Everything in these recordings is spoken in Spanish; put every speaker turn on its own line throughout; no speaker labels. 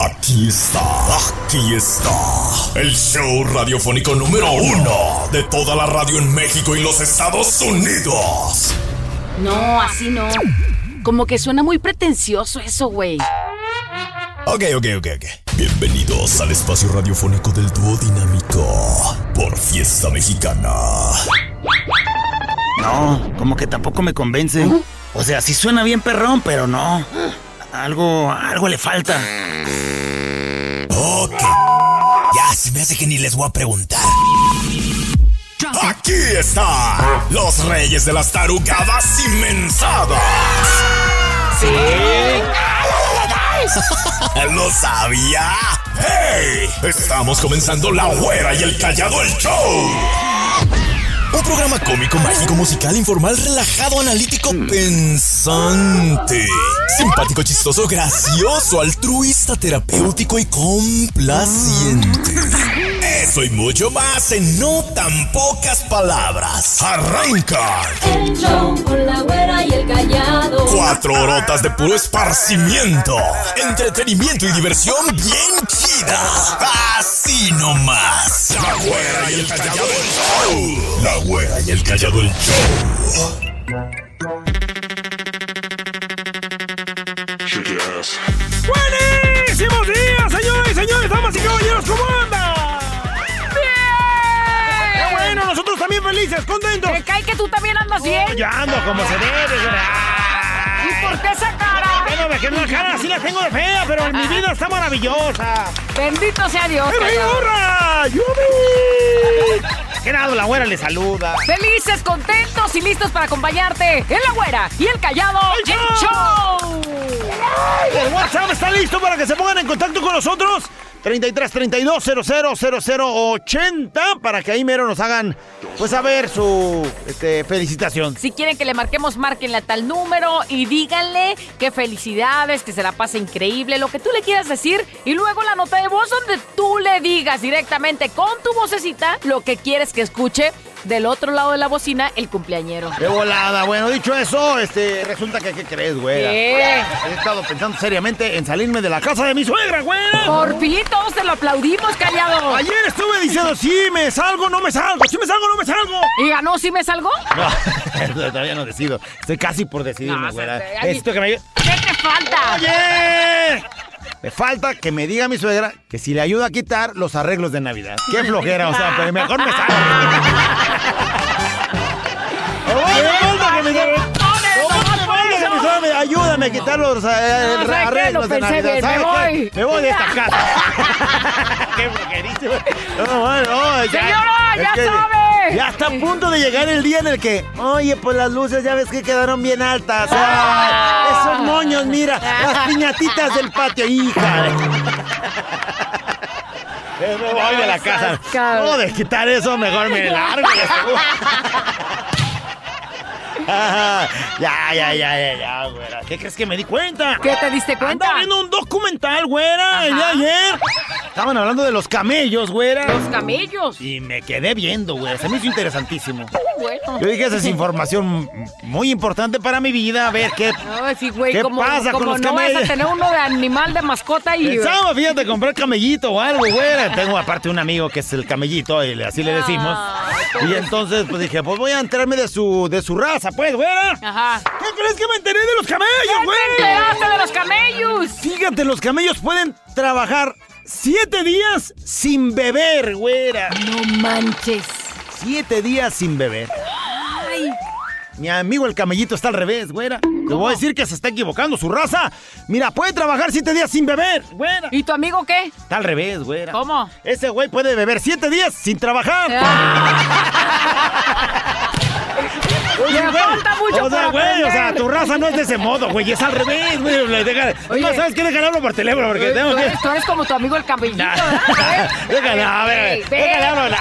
Aquí está, aquí está. El show radiofónico número uno de toda la radio en México y los Estados Unidos.
No, así no. Como que suena muy pretencioso eso, güey.
Ok, ok, ok, ok. Bienvenidos al espacio radiofónico del dúo dinámico por Fiesta Mexicana.
No, como que tampoco me convence. O sea, sí suena bien perrón, pero no. Algo, algo le falta.
Me hace que ni les voy a preguntar. Aquí está los reyes de las tarugadas inmensadas.
Sí.
¿Lo sabía? ¡Hey! Estamos comenzando La Güera y el Callado el Show. Un programa cómico, mágico, musical, informal, relajado, analítico, pensante. Simpático, chistoso, gracioso, altruista, terapéutico y complaciente. Eso y mucho más en no tan pocas palabras. Arranca.
El show con la güera y el callado.
Cuatro horotas de puro esparcimiento, entretenimiento y diversión bien chida. Así nomás. La güera y el callado el show. La güera y el callado el show.
Felices, contentos.
Me cae que tú también andas bien.
Ya ando como se debe.
¿Y por qué esa cara?
Bueno, me quedó una cara así la tengo de fea, pero mi vida está maravillosa.
Bendito sea Dios.
¿Qué nada? La güera le saluda.
Felices, contentos y listos para acompañarte en la güera y el callado
¡El
el
show! El WhatsApp está listo para que se pongan en contacto con nosotros. 33 32 00 80 para que ahí mero nos hagan pues a su este, felicitación.
Si quieren que le marquemos, márquenle a tal número y díganle que felicidades, que se la pase increíble, lo que tú le quieras decir. Y luego la nota de voz donde tú le digas directamente con tu vocecita lo que quieres que escuche del otro lado de la bocina el cumpleañero.
De volada. Bueno, dicho eso, este resulta que ¿qué crees, güera?
¿Qué?
He estado pensando seriamente en salirme de la casa de mi suegra, güera.
Por fin todos te lo aplaudimos, callado.
Ayer estuve diciendo, sí, me salgo, no me salgo, sí me salgo, no me salgo.
¿Y ganó si me salgo?
No, todavía no decido. Estoy casi por decidirme,
No, ay,
Necesito que me ayude.
¿Qué te falta?
¡Oye! Me falta que me diga mi suegra que si le ayuda a quitar los arreglos de Navidad. Qué flojera, o sea, pero mejor me salgo. Ayúdame a quitar los eh, arreglos
Lo
de
pensé
Navidad.
bien,
¿Sabes
me voy.
Me voy de esta casa. Qué flojerísimo. No, no, ya-
Señora, ya sabe.
Ya está a punto de llegar el día en el que, oye, pues las luces ya ves que quedaron bien altas. Ay, esos moños, mira, las piñatitas del patio, hija. Me voy de la casa. No, de quitar eso, mejor me largo. Ya, ya, ya, ya, ya, güera. ¿Qué crees que me di cuenta?
¿Qué te diste cuenta?
Viendo un documental, güera, el de ayer. Estaban hablando de los camellos, güera.
Los camellos.
Y me quedé viendo, güey. Se me hizo interesantísimo.
Bueno.
Yo dije, esa es información muy importante para mi vida. A ver, ¿qué
Ay, sí, güey,
¿Qué
como,
pasa con los
no vas a
camellos?
tener uno de animal de mascota y...
Pensaba, fíjate, comprar camellito o algo, güey. Tengo aparte un amigo que es el camellito, y así le decimos.
Ay,
Y entonces, pues dije, pues voy a enterarme de su, de su raza, pues, güey.
Ajá.
¿Qué crees que me enteré de los camellos,
¿Qué te
güey?
enteraste de los camellos?
Fíjate, los camellos pueden trabajar siete días sin beber, güera.
No manches.
Siete días sin beber.
Ay,
Mi amigo el camellito está al revés, güera. Le voy a decir que se está equivocando su raza. Mira, puede trabajar siete días sin beber, güera.
¿y tu amigo qué?
Está al revés, güera.
¿Cómo?
Ese güey puede beber siete días sin trabajar. Oye, güey,
falta mucho
o sea, güey, o sea, tu raza no es de ese modo, güey, es al revés, güey. le deja-
Oye.
no sabes qué dejar hablo por teléfono porque tengo
tú,
que.
eres, tú eres como tu amigo el cabellito,
Nah.
¿verdad?
Déjale, a ver, déjale, hablo.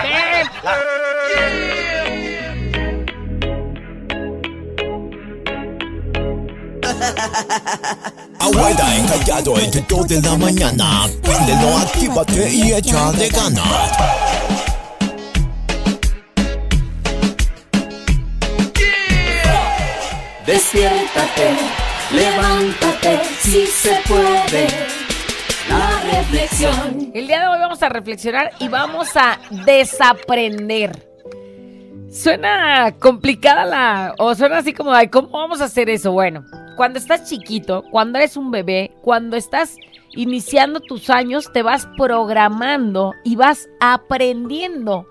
Abuela encallado entre 2 de la mañana. Préndelo, actívate y échale ganas.
Despiértate, levántate, si se puede. La reflexión.
El día de hoy vamos a reflexionar y vamos a desaprender. Suena complicada la... o suena así como, ay, ¿cómo vamos a hacer eso? Bueno, cuando estás chiquito, cuando eres un bebé, cuando estás iniciando tus años, te vas programando y vas aprendiendo.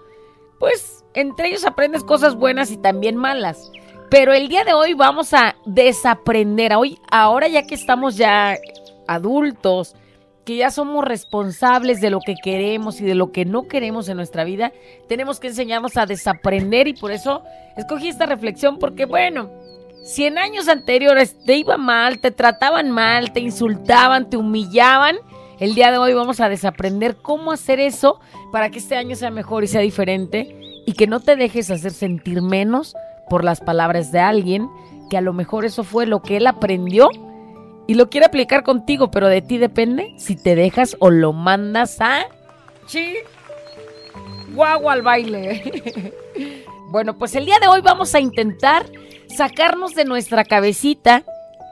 Pues entre ellos aprendes cosas buenas y también malas. Pero el día de hoy vamos a desaprender. Hoy, ahora ya que estamos ya adultos, que ya somos responsables de lo que queremos y de lo que no queremos en nuestra vida, tenemos que enseñarnos a desaprender y por eso escogí esta reflexión porque bueno, si en años anteriores te iba mal, te trataban mal, te insultaban, te humillaban, el día de hoy vamos a desaprender cómo hacer eso para que este año sea mejor y sea diferente y que no te dejes hacer sentir menos por las palabras de alguien que a lo mejor eso fue lo que él aprendió y lo quiere aplicar contigo, pero de ti depende si te dejas o lo mandas a chi guagua al baile. bueno, pues el día de hoy vamos a intentar sacarnos de nuestra cabecita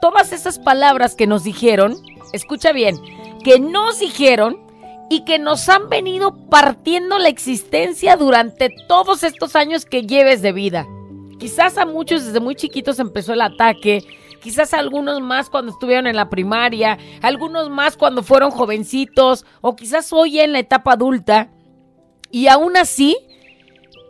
todas esas palabras que nos dijeron, escucha bien, que nos dijeron y que nos han venido partiendo la existencia durante todos estos años que lleves de vida. Quizás a muchos desde muy chiquitos empezó el ataque, quizás algunos más cuando estuvieron en la primaria, algunos más cuando fueron jovencitos o quizás hoy en la etapa adulta. Y aún así,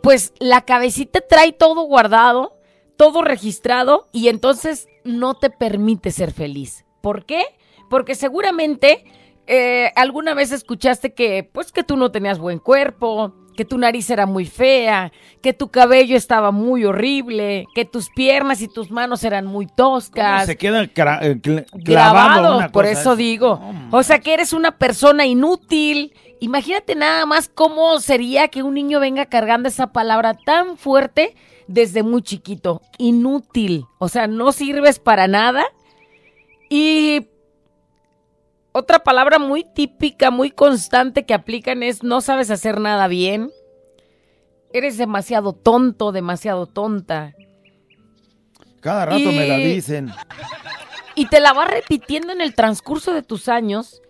pues la cabecita trae todo guardado, todo registrado y entonces no te permite ser feliz. ¿Por qué? Porque seguramente eh, alguna vez escuchaste que, pues, que tú no tenías buen cuerpo, que tu nariz era muy fea, que tu cabello estaba muy horrible, que tus piernas y tus manos eran muy toscas.
Se queda cra- eh, cl- clavado una
por
cosa
eso digo. O sea que eres una persona inútil. Imagínate nada más cómo sería que un niño venga cargando esa palabra tan fuerte desde muy chiquito. Inútil. O sea, no sirves para nada. Y otra palabra muy típica, muy constante que aplican es no sabes hacer nada bien. Eres demasiado tonto, demasiado tonta.
Cada rato me la dicen.
Y te la vas repitiendo en el transcurso de tus años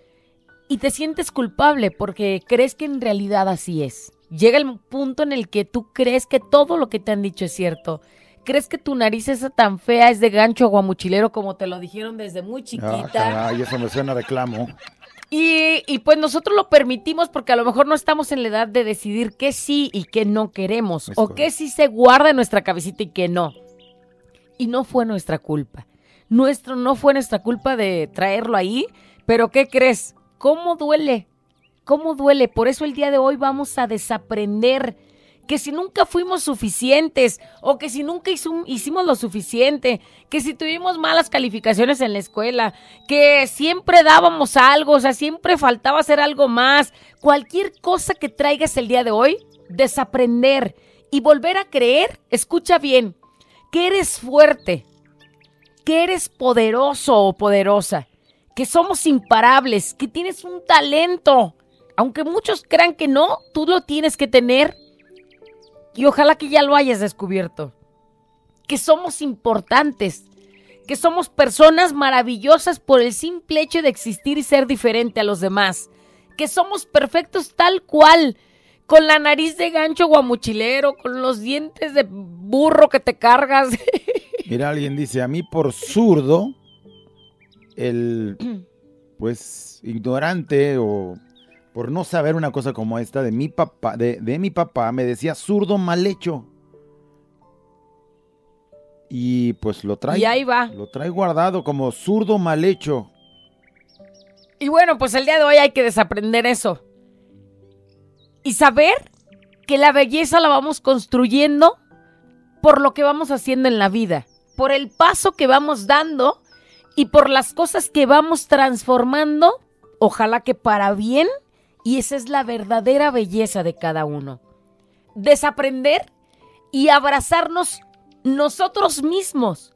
y te sientes culpable porque crees que en realidad así es. Llega el punto en el que tú crees que todo lo que te han dicho es cierto. Crees que tu nariz esa tan fea es de gancho guamuchilero como te lo dijeron desde muy
Ah,
chiquita.
caray, eso me suena reclamo.
Y, y pues nosotros lo permitimos porque a lo mejor no estamos en la edad de decidir qué sí y qué no queremos.
Es
o
correcto.
qué sí se guarda en nuestra cabecita y qué no. Y no fue nuestra culpa. Nuestro no fue nuestra culpa de traerlo ahí. Pero ¿qué crees? ¿Cómo duele? ¿Cómo duele? Por eso el día de hoy vamos a desaprender que si nunca fuimos suficientes o que si nunca hicimos lo suficiente, que si tuvimos malas calificaciones en la escuela, que siempre dábamos algo, o sea, siempre faltaba hacer algo más, cualquier cosa que traigas el día de hoy, desaprender y volver a creer, escucha bien, que eres fuerte, que eres poderoso o poderosa, que somos imparables, que tienes un talento. Aunque muchos crean que no, tú lo tienes que tener y ojalá que ya lo hayas descubierto. Que somos importantes, que somos personas maravillosas por el simple hecho de existir y ser diferente a los demás. Que somos perfectos tal cual, con la nariz de gancho guamuchilero, con los dientes de burro que te cargas.
Mira, alguien dice, a mí por zurdo, el, pues, ignorante o por no saber una cosa como esta de mi papá, de, de mi papá, me decía zurdo mal hecho. Y pues lo trae,
y ahí va.
lo trae guardado como zurdo mal hecho.
Y bueno, pues el día de hoy hay que desaprender eso. Y saber que la belleza la vamos construyendo por lo que vamos haciendo en la vida, por el paso que vamos dando y por las cosas que vamos transformando, ojalá que para bien, y esa es la verdadera belleza de cada uno. Desaprender y abrazarnos nosotros mismos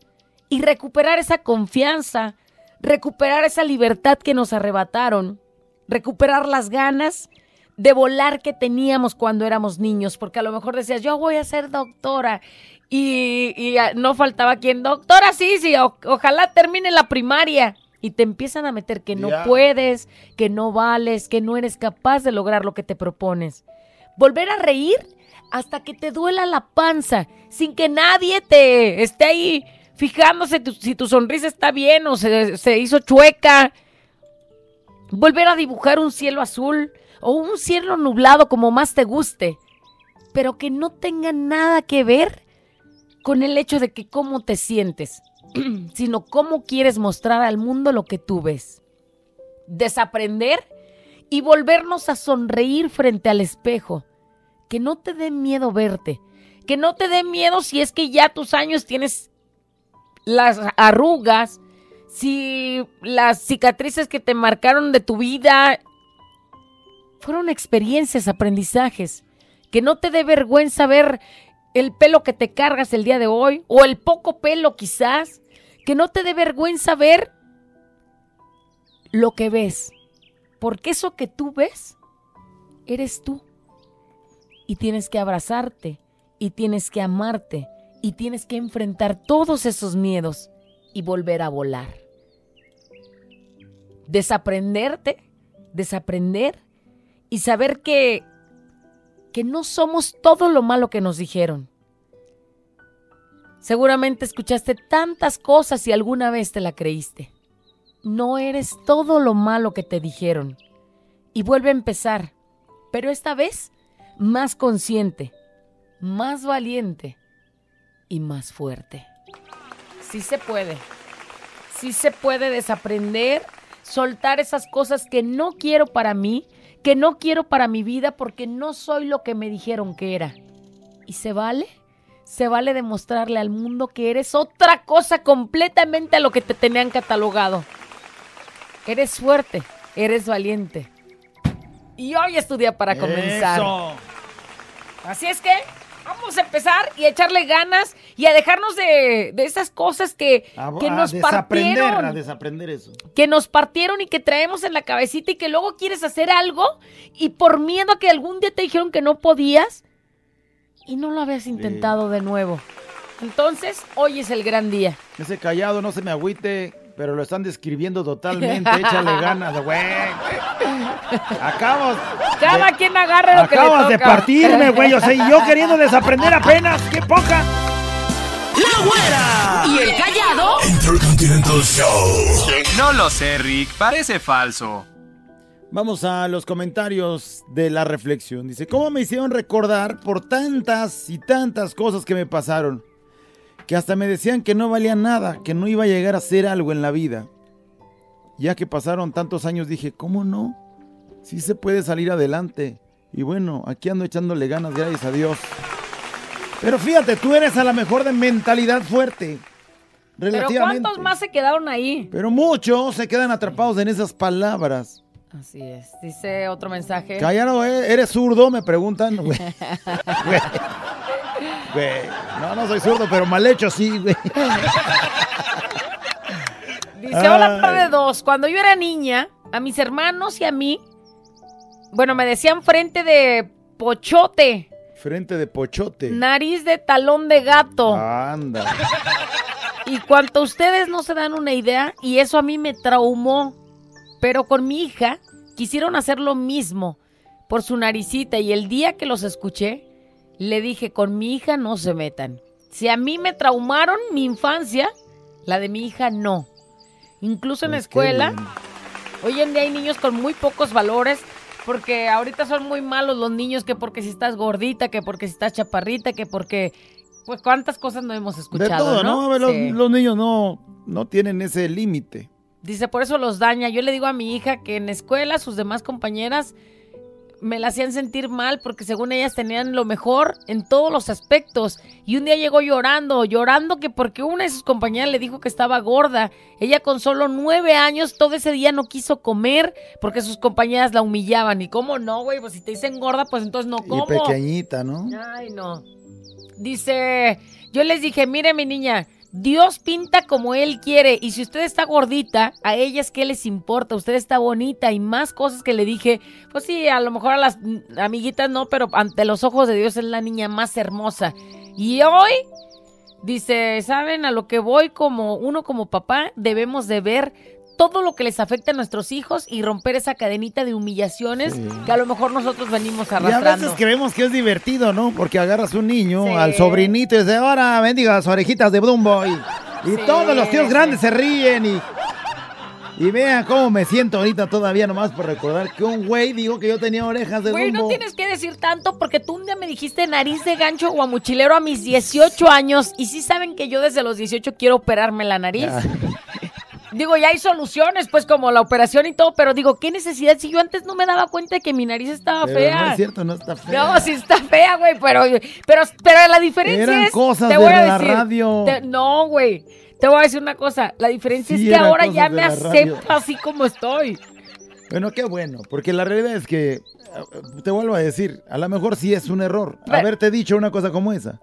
y recuperar esa confianza, recuperar esa libertad que nos arrebataron, recuperar las ganas de volar que teníamos cuando éramos niños, porque a lo mejor decías, yo voy a ser doctora, y, ah, no faltaba quien, doctora, sí, sí, ojalá termine la primaria, y te empiezan a meter que no puedes, que no vales, que no eres capaz de lograr lo que te propones. Volver a reír hasta que te duela la panza, sin que nadie te esté ahí fijándose tu- si tu sonrisa está bien o se, se hizo chueca. Volver a dibujar un cielo azul o un cielo nublado como más te guste, pero que no tenga nada que ver con el hecho de que cómo te sientes, sino cómo quieres mostrar al mundo lo que tú ves. Desaprender y volvernos a sonreír frente al espejo. Que no te dé miedo verte. Que no te dé miedo si es que ya tus años tienes las arrugas, si las cicatrices que te marcaron de tu vida fueron experiencias, aprendizajes. Que no te dé vergüenza ver el pelo que te cargas el día de hoy o el poco pelo quizás. Que no te dé vergüenza ver lo que ves. Porque eso que tú ves, eres tú. Y tienes que abrazarte, y tienes que amarte, y tienes que enfrentar todos esos miedos y volver a volar. Desaprenderte, desaprender y saber que que no somos todo lo malo que nos dijeron. Seguramente escuchaste tantas cosas y alguna vez te la creíste. No eres todo lo malo que te dijeron. Y vuelve a empezar, pero esta vez más consciente, más valiente y más fuerte. Sí se puede. Sí se puede desaprender, soltar esas cosas que no quiero para mí, que no quiero para mi vida porque no soy lo que me dijeron que era. ¿Y se vale? Se vale demostrarle al mundo que eres otra cosa completamente a lo que te tenían catalogado. Eres fuerte, eres valiente. Y hoy es tu día para comenzar.
Eso.
Así es que vamos a empezar y a echarle ganas y a dejarnos de, de esas cosas que,
A,
que
a
nos
desaprender,
partieron
a desaprender eso.
que nos partieron y que traemos en la cabecita y que luego quieres hacer algo y por miedo a que algún día te dijeron que no podías y no lo habías intentado de nuevo. Entonces, hoy es el gran día.
Ese callado no se me agüite, pero lo están describiendo totalmente. Échale ganas, güey. Acabas,
Cada quien agarre lo que le
acabas de partirme, güey. O sea, y yo queriendo desaprender apenas. ¡Qué poca!
¡La güera!
¿Y el callado?
Intercontinental Show.
No lo sé, Rick, parece falso.
Vamos a los comentarios de la reflexión. Dice, ¿cómo me hicieron recordar por tantas y tantas cosas que me pasaron? Que hasta me decían que no valía nada, que no iba a llegar a hacer algo en la vida. Ya que pasaron tantos años dije, ¿cómo no? Sí se puede salir adelante. Y bueno, aquí ando echándole ganas, gracias a Dios. Pero fíjate, tú eres a la mejor de mentalidad fuerte.
Pero
Relativamente.
¿cuántos más se quedaron ahí?
Pero muchos se quedan atrapados en esas palabras.
Así es. Dice otro mensaje.
Callado, ¿eh? ¿eres zurdo? Me preguntan. Güey. No, no soy zurdo, pero mal hecho sí, güey.
Dice, hola, par de dos. Cuando yo era niña, a mis hermanos y a mí, bueno, me decían frente de pochote,
Frente de pochote.
nariz de talón de gato.
Anda.
Y cuanto ustedes no se dan una idea, y eso a mí me traumó. Pero con mi hija quisieron hacer lo mismo por su naricita y el día que los escuché, le dije, con mi hija no se metan. Si a mí me traumaron mi infancia, la de mi hija no. Incluso en la escuela, hoy en día hay niños con muy pocos valores. Porque ahorita son muy malos los niños, que porque si estás gordita, que porque si estás chaparrita, que porque... Pues cuántas cosas no hemos
De
escuchado,
todo, ¿no? A ver, los,
Sí.
los niños no, no tienen ese límite.
Dice, por eso los daña. Yo le digo a mi hija que en la escuela sus demás compañeras me la hacían sentir mal porque según ellas tenían lo mejor en todos los aspectos. Y un día llegó llorando, llorando que porque una de sus compañeras le dijo que estaba gorda. Ella con solo nueve años todo ese día no quiso comer porque sus compañeras la humillaban. ¿Y cómo no, güey? Pues si te dicen gorda, pues entonces no como.
Y pequeñita, ¿no?
Ay, no. Dice, yo les dije, mire mi niña, Dios pinta como Él quiere y si usted está gordita, a ellas qué les importa, usted está bonita y más cosas que le dije, pues sí, a lo mejor a las amiguitas no, pero ante los ojos de Dios es la niña más hermosa. Y hoy, dice, ¿saben a lo que voy como uno como papá? Debemos de ver todo lo que les afecta a nuestros hijos y romper esa cadenita de humillaciones que a lo mejor nosotros venimos
Y a
arrastrando.
veces creemos que es divertido, ¿no? Porque agarras un niño,
Sí.
al sobrinito y dices, ahora bendiga las orejitas de Dumbo. Y, y
Sí,
todos los tíos grandes se ríen y... Y vean cómo me siento ahorita todavía nomás por recordar que un güey dijo que yo tenía orejas de
Güey, no tienes que decir tanto porque tú un día me dijiste nariz de gancho o a mochilero a mis 18 años y sí saben que yo desde los 18 quiero operarme la nariz.
Ah.
Digo, ya hay soluciones, pues como la operación y todo, pero digo, ¿qué necesidad si yo antes no me daba cuenta de que mi nariz estaba
Pero
fea?
no es cierto, no está fea.
No, sí está fea, güey, pero, pero, pero la diferencia
Eran
es...
cosas
te
de
voy a
la
decir,
radio.
te- no, güey, te voy a decir una cosa, la diferencia
Sí,
es que ahora ya me acepto así como estoy.
Bueno, qué bueno, porque la realidad es que, eh, te vuelvo a decir, a lo mejor sí es un error
Pe-
haberte dicho una cosa como esa.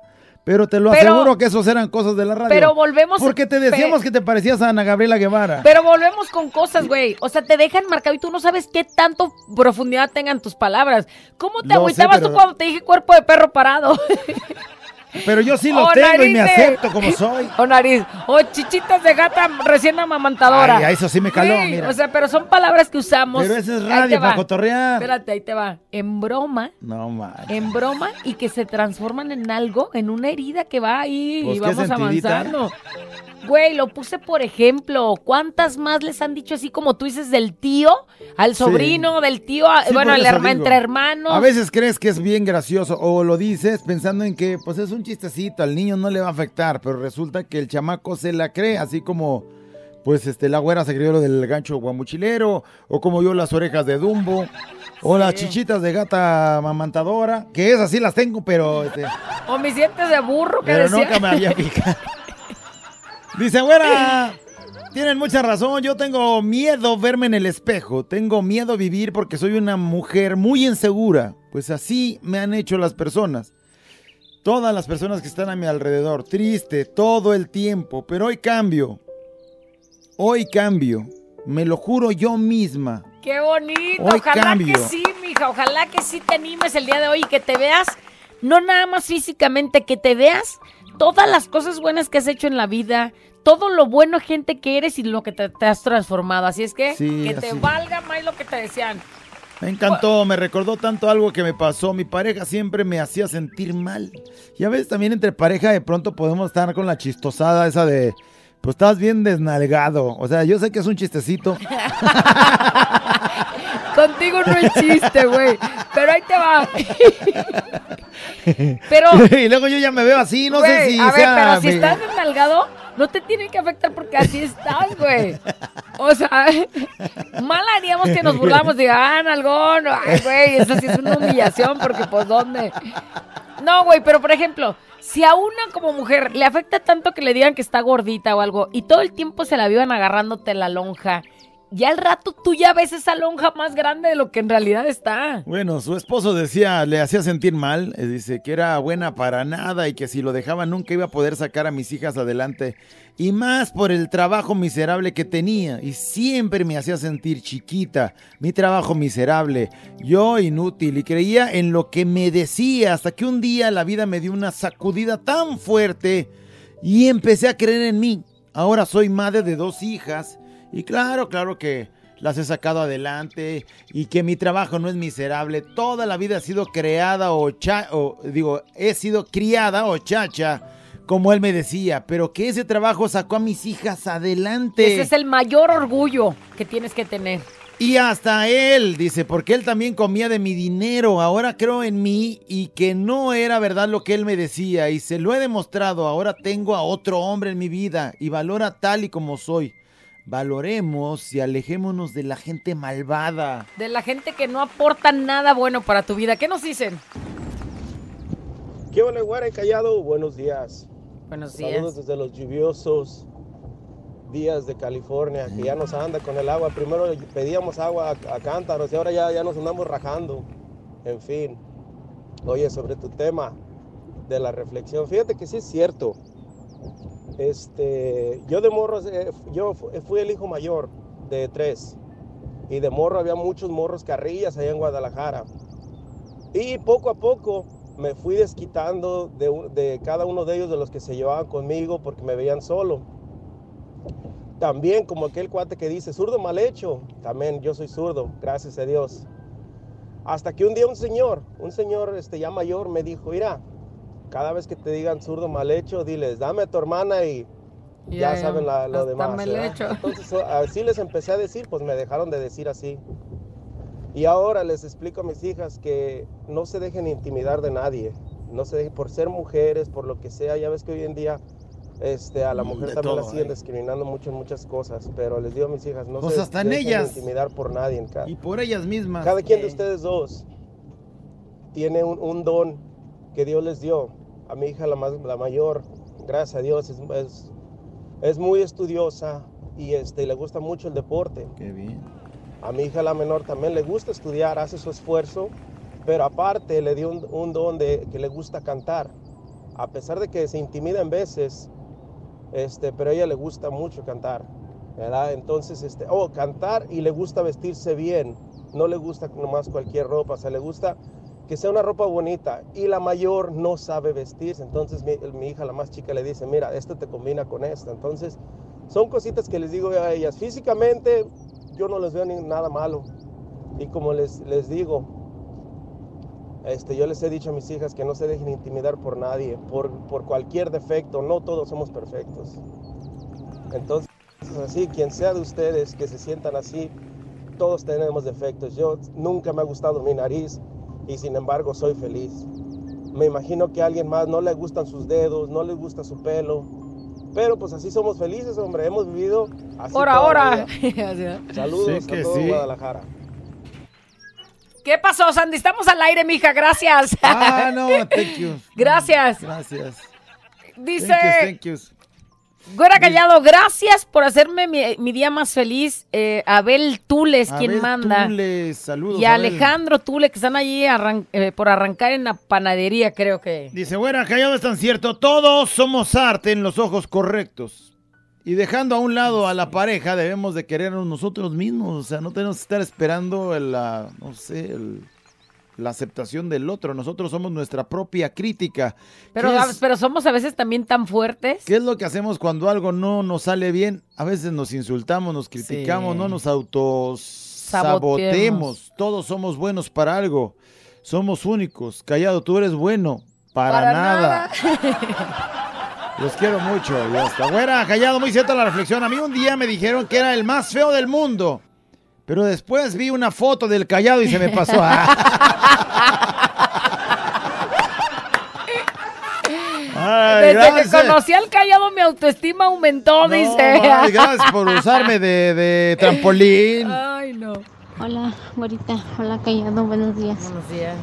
Pero te lo
Pero-
aseguro que esos eran cosas de la radio.
Pero volvemos...
Porque te decíamos que te parecías a Ana Gabriela Guevara.
Pero volvemos con cosas, güey. O sea, te dejan marcado y tú no sabes qué tanto profundidad tengan tus palabras. ¿Cómo te
Lo sé,
agüitabas
pero-
tú cuando te dije cuerpo de perro parado?
Pero yo sí lo
O
tengo y me
de-
acepto como soy.
o nariz. O chichitas de gata recién amamantadora.
Ay, a eso sí me caló, mira.
O sea, pero son palabras que usamos.
Pero ese es radio para cotorrear.
Espérate, ahí te va. En broma.
No manches.
En broma y que se transforman en algo, en una herida que va ahí
Pues,
y
¿qué
vamos
sentidita?
avanzando. Güey, lo puse por ejemplo. ¿Cuántas más les han dicho así como tú dices del tío al
Sí.
sobrino, del tío, a-
Sí,
bueno,
eso
entre hermanos?
A veces crees que es bien gracioso o lo dices pensando en que pues es un chistecito, al niño no le va a afectar, pero resulta que el chamaco se la cree, así como pues este la güera se creyó lo del gancho guamuchilero o como yo las orejas de Dumbo o las chichitas de gata mamantadora, que esas sí las tengo, pero este,
O mis dientes de burro que
pero
decía.
nunca me había picado. Dice, güera, tienen mucha razón. Yo tengo miedo verme en el espejo. Tengo miedo vivir porque soy una mujer muy insegura. Pues así me han hecho las personas. Todas las personas que están a mi alrededor. Triste todo el tiempo. Pero hoy cambio. Hoy cambio. Me lo juro yo misma.
Qué bonito.
Hoy
Ojalá
cambio.
que sí, mija. Ojalá que sí te animes el día de hoy y que te veas, no nada más físicamente, que te veas todas las cosas buenas que has hecho en la vida, todo lo bueno gente que eres y lo que te, te has transformado. Así es que
Sí,
que te valga más lo que te decían.
Me encantó, me recordó tanto algo que me pasó. Mi pareja siempre me hacía sentir mal. Y a veces también entre pareja de pronto podemos estar con la chistosada esa de, pues estás bien desnalgado. O sea, yo sé que es un chistecito.
Contigo no es chiste, güey. Pero ahí te va. Pero,
y luego yo ya me veo así, no sé si
a ver,
sea...
pero si estás desnalgado, no te tiene que afectar porque así estás, güey. O sea, mal haríamos que nos burlamos de, ah, nalgón. Ay, güey, eso sí es una humillación porque, pues, ¿dónde? No, güey, pero por ejemplo, si a una como mujer le afecta tanto que le digan que está gordita o algo y todo el tiempo se la vivan agarrándote la lonja, ya al rato tú ya ves esa lonja más grande de lo que en realidad está.
Bueno, su esposo decía, le hacía sentir mal, eh, dice que era buena para nada y que si lo dejaba nunca iba a poder sacar a mis hijas adelante. Y más por el trabajo miserable que tenía. Y siempre me hacía sentir chiquita, mi trabajo miserable, yo inútil. Y creía en lo que me decía hasta que un día la vida me dio una sacudida tan fuerte y empecé a creer en mí. Ahora soy madre de dos hijas y claro, claro que las he sacado adelante y que mi trabajo no es miserable. Toda la vida he sido creada o, cha o digo, he sido criada o chacha, como él me decía, pero que ese trabajo sacó a mis hijas adelante.
Ese es el mayor orgullo que tienes que tener.
Y hasta él, dice, porque él también comía de mi dinero. Ahora creo en mí y que no era verdad lo que él me decía. Y se lo he demostrado. Ahora tengo a otro hombre en mi vida y valora tal y como soy. Valoremos y alejémonos de la gente malvada.
De la gente que no aporta nada bueno para tu vida. ¿Qué nos dicen?
¿Qué hola, y callado? Buenos días.
Buenos
Saludos
días.
desde los lluviosos días de California, que ya nos anda con el agua. Primero pedíamos agua a, a cántaros y ahora ya, ya nos andamos rajando. En fin. Oye, sobre tu tema de la reflexión, fíjate que sí es cierto. Este, yo de morro, eh, yo fu- fui el hijo mayor de tres. Y de morro había muchos morros carrillas allá en Guadalajara. Y poco a poco me fui desquitando de cada uno de ellos, de los que se llevaban conmigo, porque me veían solo. También como aquel cuate que dice, zurdo mal hecho. También yo soy zurdo, gracias a Dios. Hasta que un día un señor, un señor este, ya mayor me dijo, mira, cada vez que te digan zurdo mal hecho, diles, dame a tu hermana y ya,
Ya,
saben la- lo
hasta
demás.
mal
¿verdad?
hecho.
Entonces o- así les empecé a decir, pues me dejaron de decir así. Y ahora les explico a mis hijas que no se dejen intimidar de nadie. No se dejen, por ser mujeres, por lo que sea. Ya ves que hoy en día este, a la
Mm,
mujer
de
también la
todo,
siguen
¿eh?
discriminando mucho en muchas cosas. Pero les digo a mis hijas, no
Pues
se
hasta en
dejen
ellas.
intimidar por nadie. ca-
Y por ellas mismas.
Cada quien de
Sí.
ustedes dos tiene un, un don que Dios les dio. A mi hija, la, más, la mayor, gracias a Dios, es, es, es muy estudiosa y este, le gusta mucho el deporte.
Qué bien.
A mi hija la menor también le gusta estudiar, hace su esfuerzo, pero aparte le dio un, un don de que le gusta cantar. A pesar de que se intimida en veces, este, pero a ella le gusta mucho cantar, ¿verdad? Entonces, este, oh, cantar y le gusta vestirse bien, no le gusta nomás cualquier ropa, o sea, le gusta que sea una ropa bonita. Y la mayor no sabe vestirse, entonces mi, hija, la más chica, le dice, mira, esto te combina con esta. Entonces, son cositas que les digo a ellas. Físicamente, yo no les veo nada malo. Y como les, les digo, este, yo les he dicho a mis hijas que no se dejen intimidar por nadie, por, por cualquier defecto. No todos somos perfectos. Entonces, así, quien sea de ustedes que se sientan así, todos tenemos defectos. Yo nunca me ha gustado mi nariz y sin embargo soy feliz. Me imagino que a alguien más no le gustan sus dedos, no le gusta su pelo. Pero pues así somos felices, hombre. Hemos vivido así.
Ahora.
vida. Saludos
Sí que
a todo
sí.
Guadalajara.
¿Qué pasó, Sandy? Estamos al aire, mija, gracias.
Ah, no, thank you.
Gracias.
Gracias.
Dice,
Thank you, thank you.
Güera Callado, gracias por hacerme mi, mi día más feliz. Eh, Abel Tules, quien
Abel
manda.
Tule, saludos.
y. Alejandro Tule, que están allí arran- eh, por arrancar en la panadería, creo que.
Dice, bueno, callado es tan cierto. Todos somos arte en los ojos correctos. Y dejando a un lado a la pareja, debemos de querernos nosotros mismos. O sea, no tenemos que estar esperando el, la, no sé, el- la aceptación del otro. Nosotros somos nuestra propia crítica.
Pero,
¿Qué
a-
es,
pero somos a veces también tan fuertes.
qué es lo que hacemos cuando algo no nos sale bien? A veces nos insultamos, nos criticamos,
Sí.
no nos autosabotemos. Todos somos buenos para algo. Somos únicos. Callado, tú eres bueno. Para,
Para
nada. Los quiero mucho. Ya está. Güera, callado, muy cierta la reflexión. A mí un día me dijeron que era el más feo del mundo. Pero después vi una foto del callado y se me pasó. Ay,
Desde
gracias.
que conocí al Callado, mi autoestima aumentó,
No,
dice.
ay, gracias por usarme de, de trampolín.
Ay, no.
Hola, güerita. Hola, Callado. Buenos días.
Buenos días.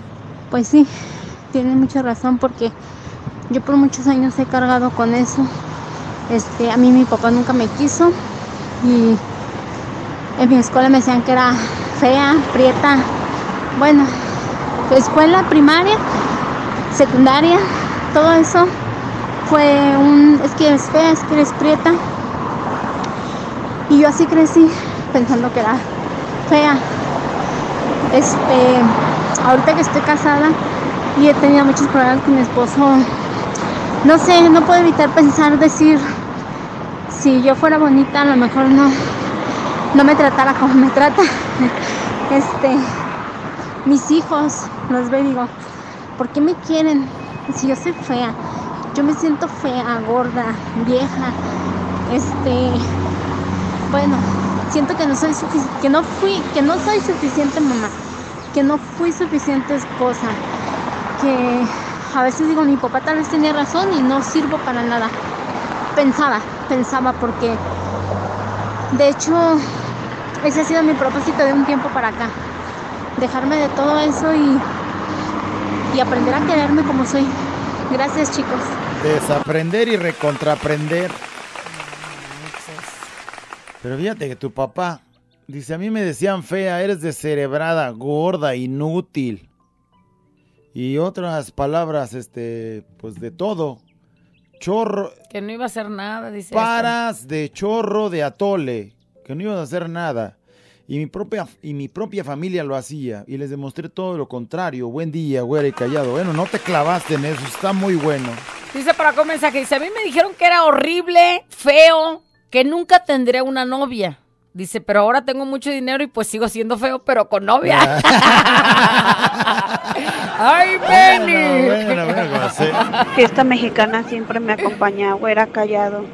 Pues sí, tiene mucha razón porque yo por muchos años he cargado con eso. Este, a mí mi papá nunca me quiso y en mi escuela me decían que era fea, prieta. Bueno, escuela primaria, secundaria, todo eso fue un, es que eres fea, es que eres prieta. Y yo así crecí pensando que era fea. Este, ahorita que estoy casada y he tenido muchos problemas con mi esposo, no sé, no puedo evitar pensar, decir, si yo fuera bonita, a lo mejor no, no me tratara como me trata. Este, mis hijos los veo y digo, ¿por qué me quieren? Si yo soy fea, yo me siento fea, gorda, vieja, este, bueno, siento que no soy sufici- que no fui, que no soy suficiente mamá, que no fui suficiente esposa, que a veces digo mi papá tal vez tenía razón y no sirvo para nada. Pensaba, pensaba porque de hecho ese ha sido mi propósito de un tiempo para acá. Dejarme de todo eso y, y aprender a quererme como soy. Gracias chicos.
Desaprender y recontraprender. Pero fíjate que tu papá dice, a mí me decían fea, eres descerebrada, gorda, inútil. Y otras palabras, este, pues de todo. Chorro,
Que no iba a hacer nada, dice.
paras de chorro de atole, que no ibas a hacer nada. Y mi propia, y mi propia familia lo hacía. Y les demostré todo lo contrario. Buen día, güera y callado. Bueno, no te clavaste en eso, está muy bueno.
Dice para acá un mensaje, dice, a mí me dijeron que era horrible, feo, que nunca tendré una novia. Dice, pero ahora tengo mucho dinero y pues sigo siendo feo, pero con novia. ¡Ay, Benny!
Bueno, bueno,
mexicana siempre me acompaña, güera callado.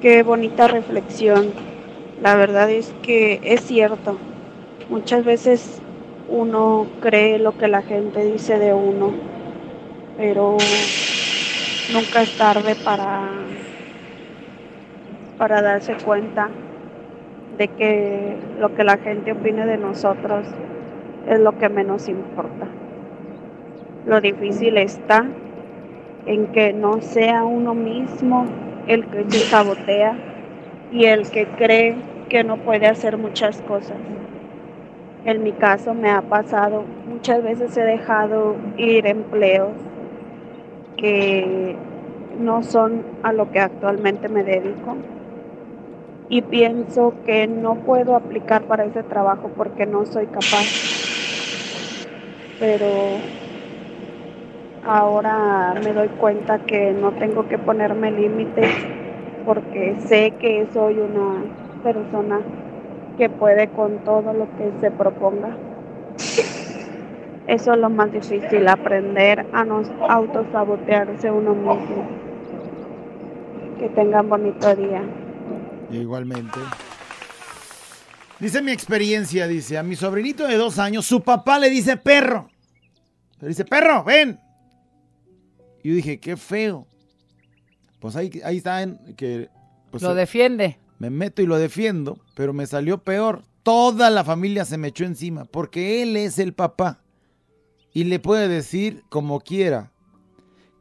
Qué bonita reflexión. La verdad es que es cierto. Muchas veces uno cree lo que la gente dice de uno, pero nunca es tarde para, para darse cuenta de que lo que la gente opine de nosotros es lo que menos importa. Lo difícil está en que no sea uno mismo el que se sabotea y el que cree que no puede hacer muchas cosas. En mi caso me ha pasado, muchas veces he dejado ir empleos que no son a lo que actualmente me dedico y pienso que no puedo aplicar para ese trabajo porque no soy capaz. Pero ahora me doy cuenta que no tengo que ponerme límites porque sé que soy una persona que puede con todo lo que se proponga. Eso es lo más difícil, aprender a no autosabotearse uno mismo. Que tengan bonito día.
Igualmente. Dice mi experiencia, dice, a mi sobrinito de dos años, su papá le dice perro. Le dice, perro, ven. Y yo dije, qué feo. Pues ahí, ahí está en que... pues,
Lo defiende.
me meto y lo defiendo, pero me salió peor. Toda la familia se me echó encima, porque él es el papá. Y le puede decir como quiera.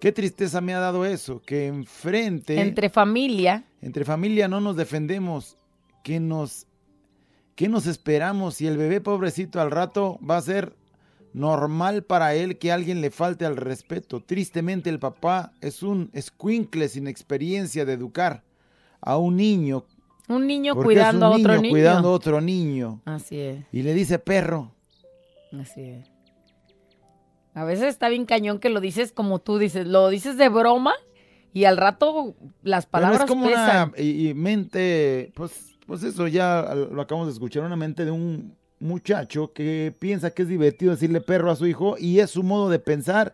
Qué tristeza me ha dado eso, que enfrente...
Entre familia.
Entre familia no nos defendemos. ¿Qué nos, ¿Qué nos esperamos? Si el bebé pobrecito al rato va a ser normal para él que alguien le falte al respeto. Tristemente el papá es un escuincle sin experiencia de educar a un niño.
Un niño cuidando
un
a otro
niño
niño.
cuidando a otro niño.
Así es,
Y le dice perro.
así es. A veces está bien cañón que lo dices como tú dices, lo dices de broma y al rato las
Pero
palabras
es como
pesan.
una y, y mente, pues, pues eso ya lo acabamos de escuchar, una mente de un muchacho que piensa que es divertido decirle perro a su hijo y es su modo de pensar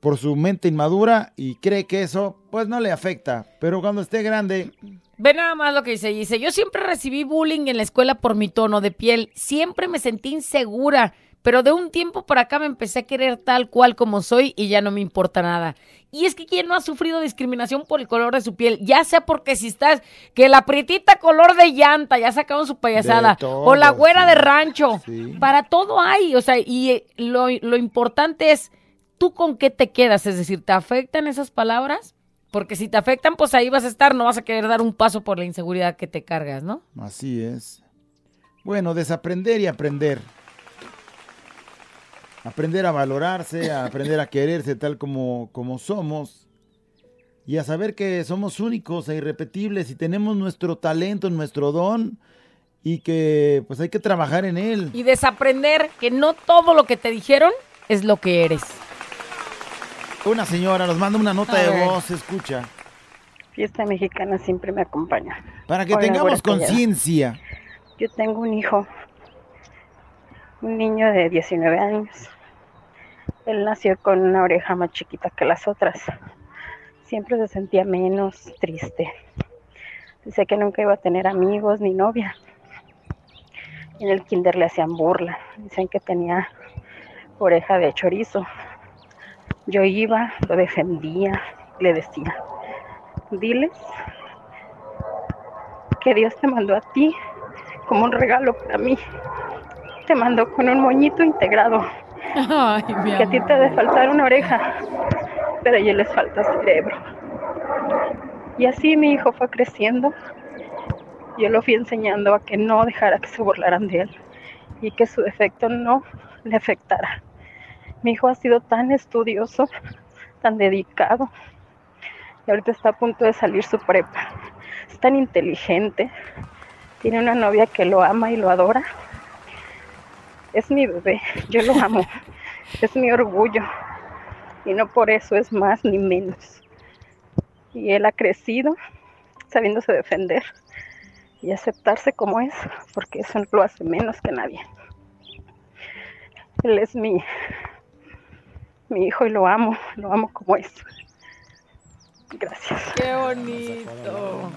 por su mente inmadura y cree que eso pues no le afecta. Pero cuando esté grande,
Ve nada más lo que dice. Dice, yo siempre recibí bullying en la escuela por mi tono de piel. Siempre me sentí insegura. Pero de un tiempo para acá me empecé a querer tal cual como soy y ya no me importa nada. Y es que quien no ha sufrido discriminación por el color de su piel, ya sea porque si estás, que la prietita color de llanta, ya sacaron su payasada,
todo,
o la güera
sí.
de rancho,
Sí.
para todo hay, o sea, y eh, lo, lo importante es, ¿tú con qué te quedas? Es decir, ¿te afectan esas palabras? Porque si te afectan, pues ahí vas a estar, no vas a querer dar un paso por la inseguridad que te cargas, ¿no?
así es. Bueno, desaprender y aprender. Aprender a valorarse, a aprender a quererse tal como, como somos. Y a saber que somos únicos e irrepetibles y tenemos nuestro talento, nuestro don. Y que pues hay que trabajar en él.
Y desaprender que no todo lo que te dijeron es lo que eres.
Una señora nos manda una nota
A
de
ver.
voz, escucha.
Fiesta mexicana siempre me acompaña.
Para que
Hola,
tengamos conciencia.
Yo tengo un hijo, un niño de 19 años. Él nació con una oreja más chiquita que las otras. Siempre se sentía menos triste. Dice que nunca iba a tener amigos ni novia. En el kinder le hacían burla. Dicen que tenía oreja de chorizo. Yo iba, lo defendía, le decía, diles que Dios te mandó a ti como un regalo para mí. Te mandó con un moñito integrado.
Ay, mi
Que a ti te debe faltar una oreja, pero a ellos les falta cerebro. Y así mi hijo fue creciendo. Yo lo fui enseñando a que no dejara que se burlaran de él y que su defecto no le afectara. Mi hijo ha sido tan estudioso, tan dedicado, y ahorita está a punto de salir su prepa. Es tan inteligente, tiene una novia que lo ama y lo adora. Es mi bebé, yo lo amo, es mi orgullo, y no por eso es más ni menos. Y él ha crecido sabiéndose defender y aceptarse como es, porque eso lo hace menos que nadie. Él es mi, mi hijo y lo amo, lo amo como es. Gracias.
Qué bonito.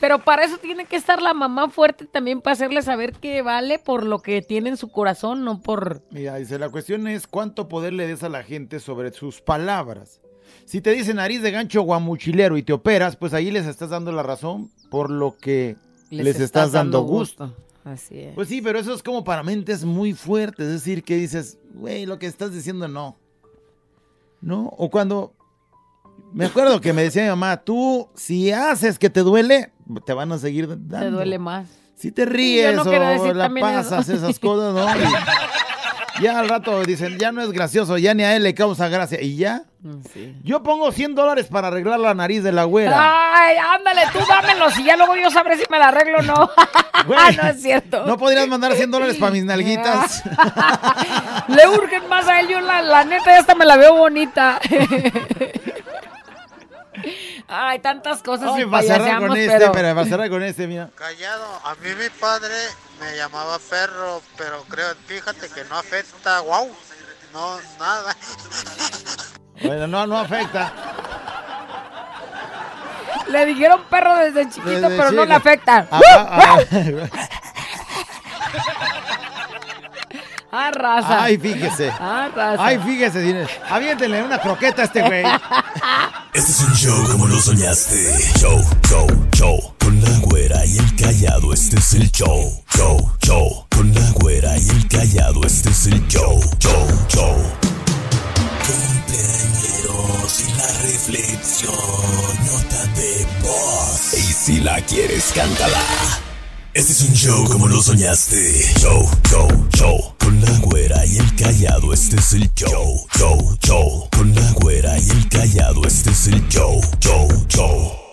Pero para eso tiene que estar la mamá fuerte también para hacerle saber que vale por lo que tiene en su corazón, no por...
Mira, dice, la cuestión es cuánto poder le des a la gente sobre sus palabras. Si te dice nariz de gancho guamuchilero y te operas, pues ahí les estás dando la razón por lo que les, estás, dando gusto.
Así es.
Pues sí, pero eso es como para mentes muy fuertes. Es decir, que dices, güey, lo que estás diciendo no. ¿No? O cuando. Me acuerdo que me decía mi mamá, tú, si haces que te duele, te van a seguir dando.
Te duele más.
Si te ríes
no
o la
eso.
pasas, esas cosas, ¿no? Y ya al rato dicen, ya no es gracioso, ya ni a él le causa gracia. Y ya.
Sí.
Yo pongo 100 dólares para arreglar la nariz de la güera.
Ay, ándale, tú dámelos y ya luego yo sabré si me la arreglo o no. Ah, no es cierto.
¿No podrías mandar 100 dólares para mis nalguitas?
Le urgen más a él, yo la, la neta ya hasta me la veo bonita. Ay, tantas cosas
Ay,
y
para cerrar con este,
pero...
para cerrar con este, mira.
Callado, a mí mi padre me llamaba perro, pero creo, fíjate que no afecta, wow, no, nada.
Bueno, no, no afecta.
Le dijeron perro desde chiquito,
Desde
pero no le afecta.
Ah, ah,
Raza.
Ay, fíjese.
Ah, raza.
Ay, fíjese. tiene- Aviéntenle una croqueta a este güey.
Este es un show como lo soñaste. Show, show, show. Con la güera y el callado, este es el show. Show, show. Con la güera y el callado, este es el show. Show, show. Cumpleañeros y la reflexión, nota de voz. Y si la quieres, cántala. Este es un show como lo soñaste. Show, show, show. Con la güera y el callado, este es el show. Show, show. Con la güera y el callado, este es el show. Show, show.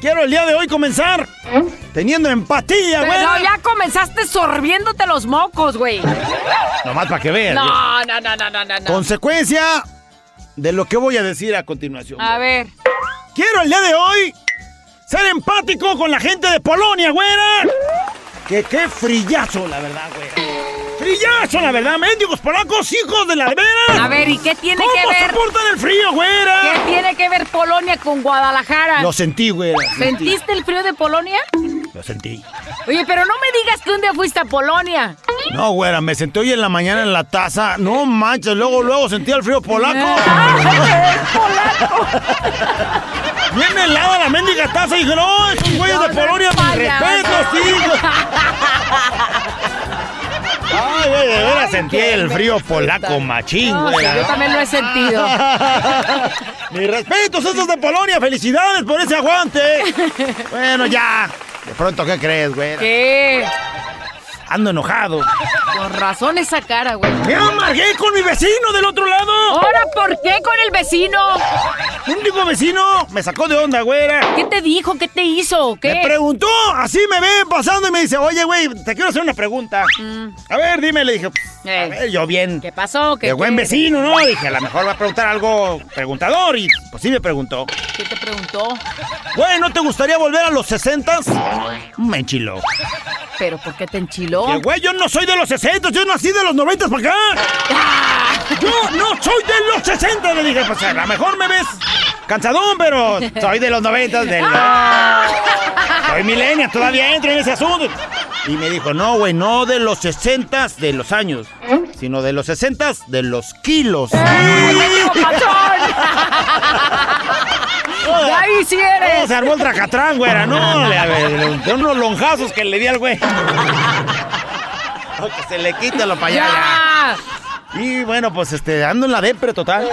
Quiero el día de hoy comenzar teniendo empatía, güey.
Pero ya comenzaste sorbiéndote los mocos, güey.
Nomás para que vean.
No, no, no, no, no, no. no.
Consecuencia de lo que voy a decir a continuación.
A ver.
Quiero el día de hoy ser empático con la gente de Polonia, güera. Que qué frillazo, la verdad, güey. Frillazo, la verdad. Mendigos polacos, hijos de la veras.
A ver, ¿y qué tiene
¿Cómo
que ver?
soportan el frío,
¿Qué
güera?
tiene que ver Polonia con Guadalajara?
Lo sentí, güera.
¿Sentiste el frío de Polonia?
Lo sentí.
Oye, pero no me digas que un día fuiste a Polonia.
No, güera, me senté hoy en la mañana en la taza. No manches, luego, luego sentí el frío polaco. Bien helada la mendiga taza y dije, no, esos güeyes
No,
de Polonia, mis respetos, sí. Ay, güey, de veras sentí el frío polaco machín,
No,
güera.
yo también lo he sentido.
Mis respetos, esos de Polonia, felicidades por ese aguante. Bueno, ya. De pronto, ¿qué crees, güey?
¿Qué?
Ando enojado.
Con razón esa cara, güey.
Me amargué con mi vecino del otro lado.
¿Ahora por qué con el vecino?
Un vecino me sacó de onda, güera.
¿Qué te dijo? ¿Qué te hizo?
Me
¿Qué?
preguntó, así me ve pasando y me dice, oye, güey, te quiero hacer una pregunta. A ver, dime, le dije, a
Mm. Ey.
ver, yo bien.
¿Qué pasó? ¿Qué
De buen vecino, ¿no? Dije, a lo mejor va a preguntar algo preguntador y pues sí me preguntó.
¿Qué te preguntó?
Güey, ¿no te gustaría volver a los 60? Me enchiló.
¿Pero por qué te enchiló?
Que, güey, yo no soy de los 60, yo nací de los 90 para acá. Yo no soy de los 60, le dije, pues a lo mejor me ves cansadón, pero soy de los 90, del... Soy milenia, todavía entro en ese asunto. Y me dijo, no, güey, no de los 60 de los años, sino de los 60 de los kilos.
¡De ahí sí eres!
se armó el tracatrán, güera, no, de unos lonjazos que le di al güey. No, que se le quite lo para. Y bueno, pues este, ando en la depre total.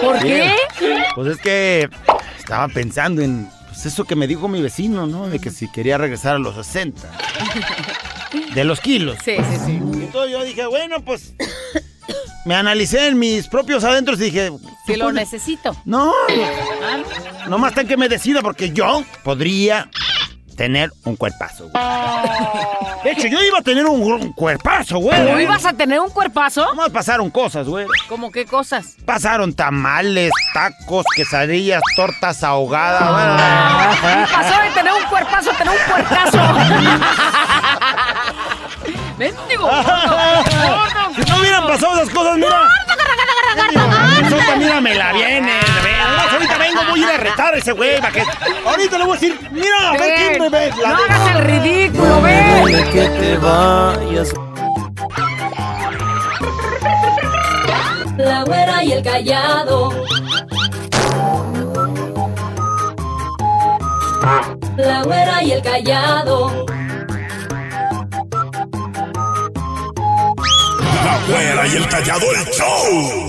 ¿Por qué?
Pues es que estaba pensando en pues eso que me dijo mi vecino, ¿no? De que si quería regresar a los 60. De los kilos.
Sí, sí, sí.
Entonces yo dije, bueno, pues me analicé en mis propios adentros y dije... ¿tú
lo necesito.
No, nomás ten que me decida porque yo podría tener un cuerpazo, güey. De hecho, yo iba a tener un, un cuerpazo, güey.
¿Tú ibas a tener un cuerpazo?
Nomás pasaron cosas, güey.
¿Cómo qué cosas?
Pasaron tamales, tacos, quesadillas, tortas ahogadas. Bueno,
pasó de tener un cuerpazo a tener un puercazo. Mendigo.
no hubieran pasado esas cosas, mira. Minnesota, mira, me la viene. veras. Ahorita vengo, voy a ir a retar a ese güey. que... Ahorita le voy a decir, mira, a ver quién me ve. La
No
de-
hagas el ridículo, ven.
que te vayas.
La güera y el callado. La güera y el callado.
La güera y el callado el show.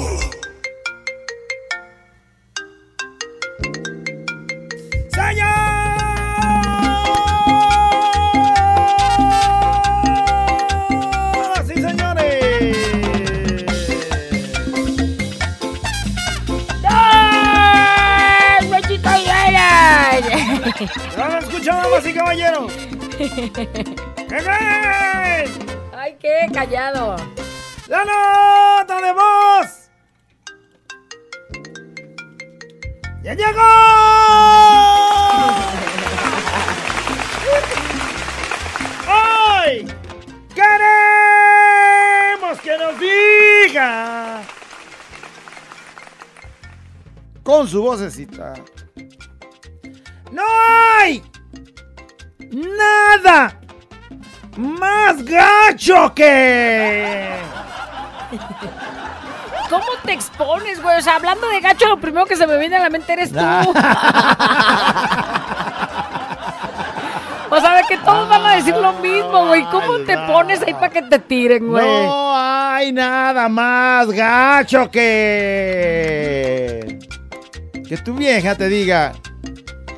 Damas y caballeros! ¿Qué creen?
Ay, qué callado.
¡La nota de voz! ¡Ya llegó! ¡Hoy queremos que nos diga con su vocecita. ¡No hay nada más gacho que...
¿Cómo te expones, güey? O sea, hablando de gacho, lo primero que se me viene a la mente eres tú. o sea, de que todos van a decir lo mismo, güey. ¿Cómo te pones ahí para que te tiren, güey?
No hay nada más gacho que... Que tu vieja te diga,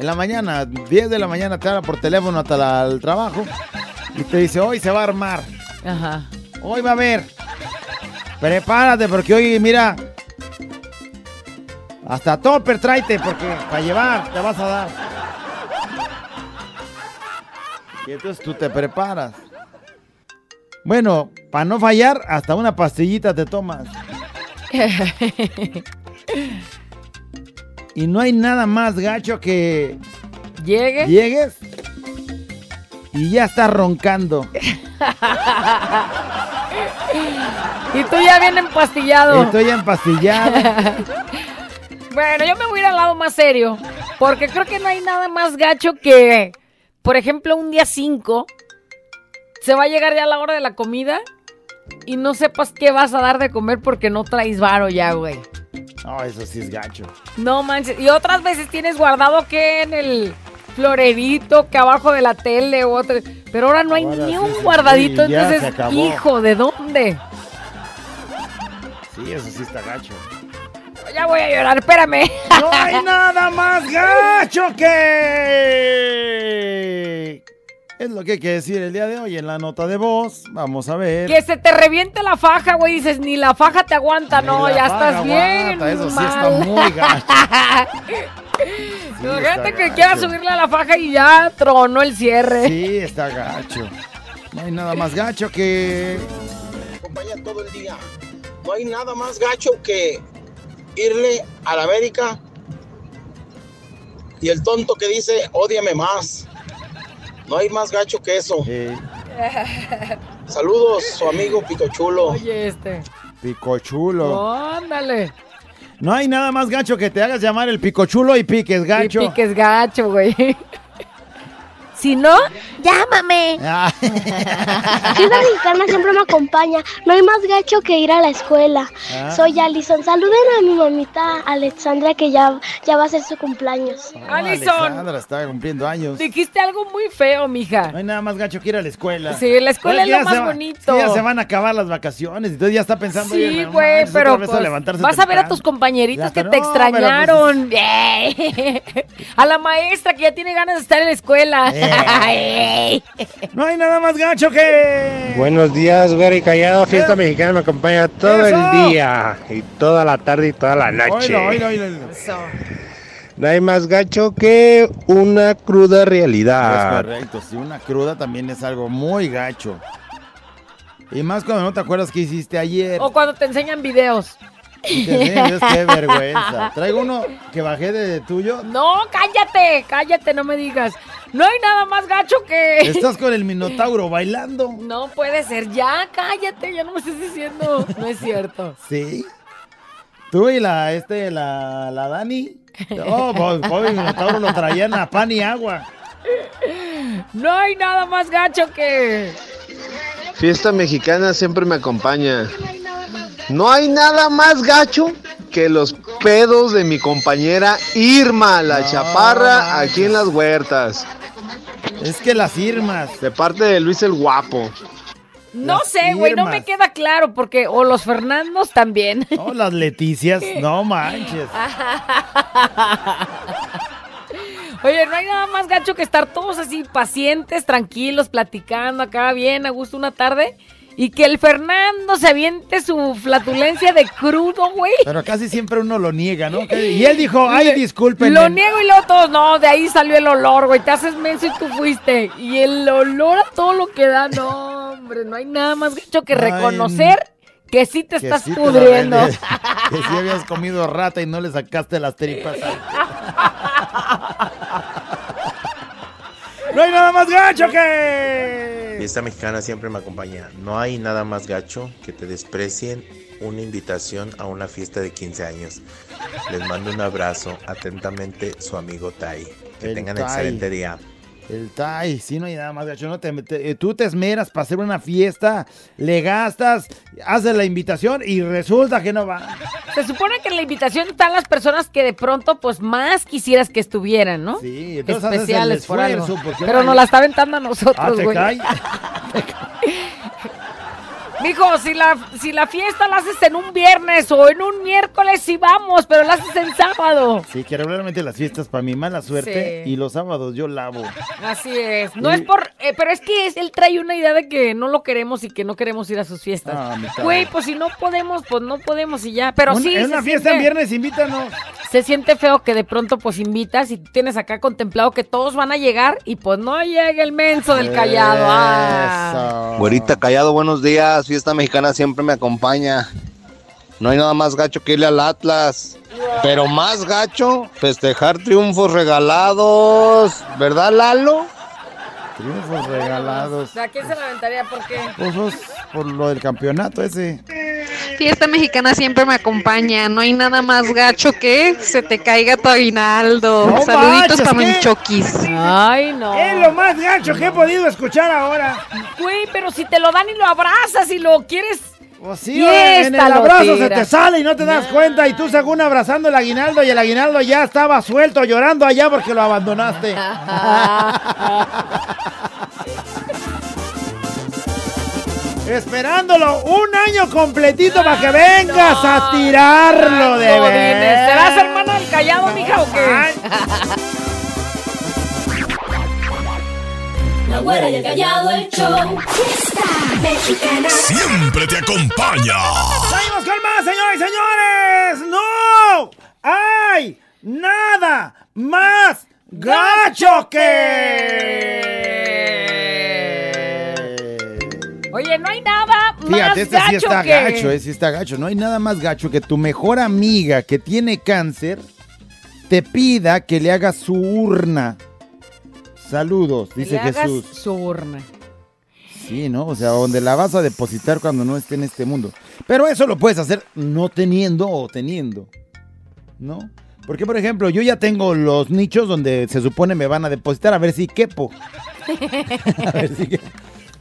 en la mañana, 10 de la mañana te habla por teléfono hasta la- el trabajo y te dice, hoy se va a armar,
Ajá.
hoy va a haber. Prepárate porque hoy, mira, hasta topper tráete porque para llevar te vas a dar. Y entonces tú te preparas. Bueno, para no fallar, hasta una pastillita te tomas. Y no hay nada más gacho que
¿Llegue?
llegues y ya estás roncando.
y tú ya bien empastillado.
Estoy empastillado.
Bueno, yo me voy a ir al lado más serio. Porque creo que no hay nada más gacho que, por ejemplo, un día 5, se va a llegar ya la hora de la comida y no sepas qué vas a dar de comer porque no traes varo ya, güey.
No, eso sí es gacho.
No manches. Y otras veces tienes guardado que en el florerito, que abajo de la tele o otro. Pero ahora no hay
Ahora
ni
sí,
un
sí,
guardadito.
sí,
entonces, hijo, ¿de dónde?
Sí, eso sí está gacho.
Ya voy a llorar, espérame.
No hay nada más gacho que... Es lo que hay que decir el día de hoy en la nota de voz. Vamos a ver.
Que se te reviente la faja, güey. Dices, ni la faja te aguanta.
Ni
no,
la
ya
faja
estás bien.
aguanta, eso sí está muy gacho.
Imagínate
está
que quieras
gacho.
subirle a la faja y ya tronó el cierre.
Sí, está gacho. No hay nada más gacho que...
acompaña todo el día. No hay nada más gacho que irle a la América y el tonto que dice, ódiame más. No hay más gacho que eso. Saludos, su amigo Picochulo.
Oye, este.
Picochulo.
Ándale.
No hay nada más gacho que te hagas llamar el picochulo y piques gacho.
Y piques gacho, güey. Si no, llámame.
Ah,
Ciudad Mexicana siempre me acompaña. No hay más gacho que ir a la escuela.
Ah.
Soy Alison. Saluden a mi mamita Alexandra que ya, ya va a ser su cumpleaños.
Alison.
Alexandra está cumpliendo años.
Dijiste algo muy feo, mija.
No hay nada más gacho que ir a la escuela.
Sí, la escuela es lo más
va-
bonito.
ya se van a acabar las vacaciones. Entonces ya está pensando.
Sí, güey, pero
a
pues,
levantarse
vas a ver a tus compañeritos
Ya
que te
no, pues,
extrañaron. a la maestra que ya tiene ganas de estar en la escuela.
Eh. No hay nada más gacho que.
Buenos días, güey, y callado. Fiesta mexicana me acompaña todo
¡Eso!
el día, y toda la tarde y toda la noche. No hay más gacho que una cruda
Es
realidad.
correcto, sí, una cruda también es algo muy gacho. Y más cuando no te acuerdas qué hiciste ayer.
O cuando te enseñan videos.
Enseñas, qué vergüenza. Traigo uno que bajé de tuyo.
No, cállate, cállate, no me digas. No hay nada más gacho que...
Estás con el minotauro bailando.
No puede ser, ya cállate, ya no me estés diciendo. No es cierto.
Sí. Tú y la, este, la, la Dani. Oh, pues, pobre minotauro lo traían a pan y agua.
No hay nada más gacho que...
Fiesta mexicana siempre me acompaña. No hay nada más gacho que los pedos de mi compañera Irma, la chaparra, aquí en las huertas.
Es que las Irmas.
De parte de Luis el Guapo.
No
Las
sé, güey, no me queda claro porque... O los Fernandos también.
Oh, las Leticias. No manches.
Oye, no hay nada más gacho que estar todos así pacientes, tranquilos, platicando acá bien a gusto una tarde y que el Fernando se aviente su flatulencia de crudo, güey.
Pero casi siempre uno lo niega, ¿no? Y él dijo, ay, disculpen.
Lo niego y luego todos, no, de ahí salió el olor, güey, te haces menso y tú fuiste. Y el olor a todo lo que da, no, hombre, no hay nada más gacho que reconocer que sí te
Que
estás
sí
pudriendo.
que sí habías comido rata y no le sacaste las tripas. no hay nada más gacho que.
Fiesta mexicana siempre me acompaña. No hay nada más gacho que te desprecien una invitación a una fiesta de 15 años. Les mando un abrazo. Atentamente, su amigo Tai. Que
El
tengan
Tai.
excelente día.
El Tai, sí, no hay nada más gacho. No te, te- eh, tú te esmeras para hacer una fiesta, le gastas, haces la invitación y resulta que no va.
Se supone que en la invitación están las personas que de pronto, pues, más quisieras que estuvieran, ¿no?
Sí, entonces haces el
Especiales por algo. Pero
no
nos la está aventando a nosotros,
Ah.
Mijo, si la, si la fiesta la haces en un viernes o en un miércoles, sí vamos, pero la haces en sábado.
Sí, que regularmente las fiestas para mi mala suerte
Sí.
y los sábados yo lavo.
Así es. No
Y-
es por. eh, pero es que es- él trae una idea de que no lo queremos y que no queremos ir a sus fiestas.
Ah.
Güey, pues si no podemos, pues no podemos y ya. Pero
Un-
sí.
en
se
una fiesta
siente-
en viernes, invítanos.
Se siente feo que de pronto pues invitas y tú tienes acá contemplado que todos van a llegar y pues no llega el menso del callado. Ah.
Güerita Callado, buenos días. Fiesta mexicana siempre me acompaña. No hay nada más gacho que irle al Atlas. Pero más gacho, festejar triunfos regalados. ¿Verdad, Lalo?
Triunfos regalados.
¿A quién se la aventaría? ¿Por qué?
Pues, pues, por lo del campeonato ese.
Fiesta mexicana siempre me acompaña. No hay nada más gacho que se te caiga tu aguinaldo.
No
Saluditos
manches,
para
¿qué?
mis choquis.
Ay, no.
Es lo más gacho que he podido escuchar ahora.
Güey, pero si te lo dan y lo abrazas y lo quieres.
Pues sí,
Y
en el abrazo se te sale y no te das cuenta. Y tú según abrazando el aguinaldo y el aguinaldo ya estaba suelto llorando allá porque lo abandonaste. Esperándolo un año completito para que vengas a tirarlo de
Godines.
ver.
¿Serás hermana del callado, mija, o qué?
La güera y el callado, el show. Fiesta mexicana.
Siempre te acompaña.
¡Seguimos con más, señores y señores! ¡No! ¡Hay nada más gacho que!
Oye, no hay nada más
Fíjate, este sí
gacho
está
que...
gacho, eh, sí está gacho. No hay nada más gacho que tu mejor amiga que tiene cáncer te pida que le hagas su urna. Saludos, dice
Le hagas
Jesús.
su urna.
Sí, ¿no? O sea, donde la vas a depositar cuando no esté en este mundo. Pero eso lo puedes hacer no teniendo o teniendo. ¿No? Porque, por ejemplo, yo ya tengo los nichos donde se supone me van a depositar a ver si quepo. A ver si quepo.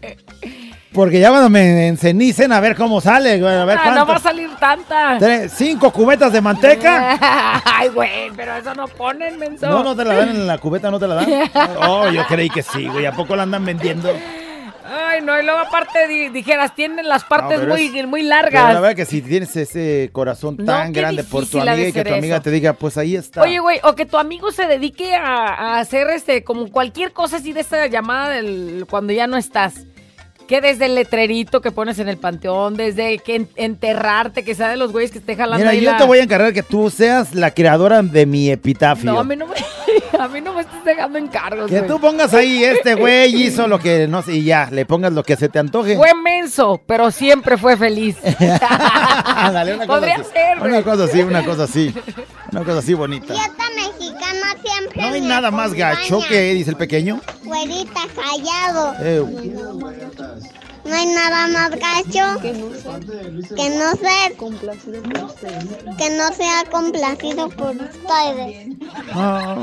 Porque ya cuando me encenicen a ver cómo sale, güey, a ver
Ah, no va a salir tanta.
Tres- cinco cubetas de manteca.
Ay, güey, pero eso no ponen, menso.
No, no te la dan en la cubeta, no te la dan. Oh, yo creí que sí, güey. ¿A poco la andan vendiendo?
Ay, no, y luego aparte di- dijeras, tienen las partes
pero
muy,
es-
muy
Pero
largas.
la verdad que si tienes ese corazón tan grande por tu amiga y que tu amiga
eso.
te diga, pues ahí está.
Oye, güey, o que tu amigo se dedique a, a hacer este, como cualquier cosa así de esta llamada del, cuando ya no estás. Que desde el letrerito que pones en el panteón, desde que en- enterrarte, que sea de los güeyes que esté jalando
Mira,
ahí
yo
la-
te voy a encargar que tú seas la creadora de mi epitafio.
No, a mí no me, a mí no me estés dejando encargos,
que
güey.
tú pongas ahí, este güey hizo lo que no sé, y ya, le pongas lo que se te antoje.
Fue menso, pero siempre fue feliz.
Ándale, una cosa
Podría
así.
ser, güey.
Una cosa así, una cosa así. Una cosa así bonita.
Dieta mexicana siempre
No hay nada más gacho que, dice el pequeño.
Güerita, callado.
Eh,
No hay nada más gacho que no ser que no sea complacido por ustedes.
No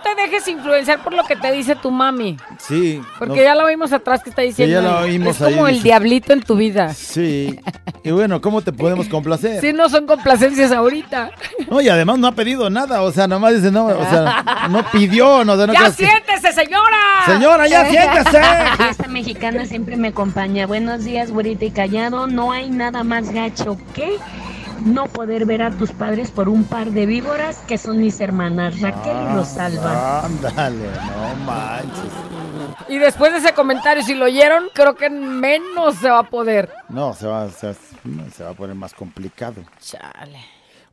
te dejes influenciar por lo que te dice tu mami.
sí.
Porque
no-
ya lo vimos atrás que está diciendo.
ya lo oímos
es como el
dice.
diablito en tu vida.
Sí. Y bueno, ¿cómo te podemos complacer?
Sí, no son complacencias ahorita.
No, y además no ha pedido nada, o sea, nomás dice, no, o sea, no pidió, no, no
¡Ya
creas que-
siéntese, señora!
Señora, ya siéntese.
Esta mexicana siempre me acompaña. Buenos días, güerita y callado. No hay nada más gacho que no poder ver a tus padres por un par de víboras que son mis hermanas, Raquel y Rosalba.
Ándale, no manches.
Y después de ese comentario, si lo oyeron, creo que menos se va a poder.
No, se va, se, se va a poner más complicado.
Chale.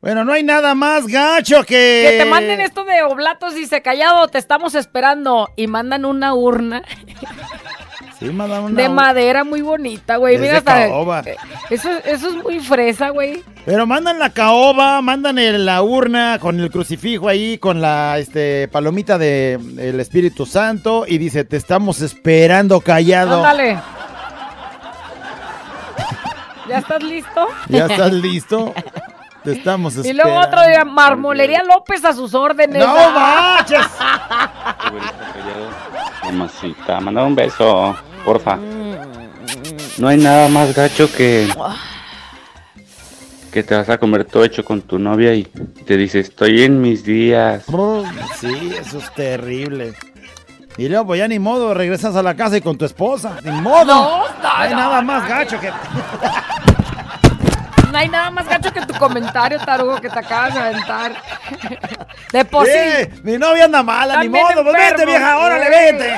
Bueno, no hay nada más gacho que...
Que te manden esto de oblatos y se callado, te estamos esperando. Y mandan una urna
Sí, mandan una...
de madera muy bonita, güey.
Es
Mira
de caoba.
Eso, eso es muy fresa, güey.
Pero mandan la caoba, mandan el- la urna con el crucifijo ahí, con la este, palomita del el Espíritu Santo y dice, te estamos esperando callado.
Ándale. ¿Ya estás listo?
¿Ya estás listo? Te estamos
Y
esperando.
luego otro día, Marmolería López a sus órdenes.
¡No
Ah.
manches!
Mamacita, manda un beso, porfa. No hay nada más gacho que que te vas a comer todo hecho con tu novia y te dice estoy en mis días.
Sí, eso es terrible. Y luego, pues ya ni modo, regresas a la casa y con tu esposa. Ni modo.
No, no,
hay nada
no,
más
no.
gacho que.
No hay nada más gacho que tu comentario, tarugo, que te acabas de aventar. De por sí.
Mi novia anda mala, ni modo. Pues
enfermo.
vieja, órale,
Eh,
vente.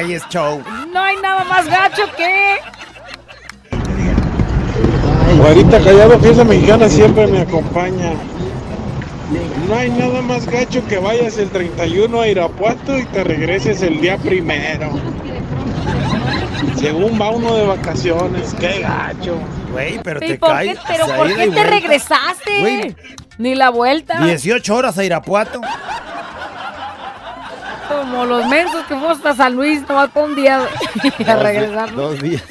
Ay, es show.
No hay nada más gacho que.
Guarita Callado, fiesta mexicana siempre me acompaña. No hay nada más gacho que vayas el 31 a Irapuato y te regreses el día primero. Según va uno de vacaciones, qué gacho.
Güey, pero
¿Y
te
por
cae.
qué, pero por qué te
vuelta.
regresaste?
Güey.
Ni la vuelta.
18 horas a Irapuato.
Como los mensos que fuimos hasta San Luis, nomás por un día a regresar.
Dos días.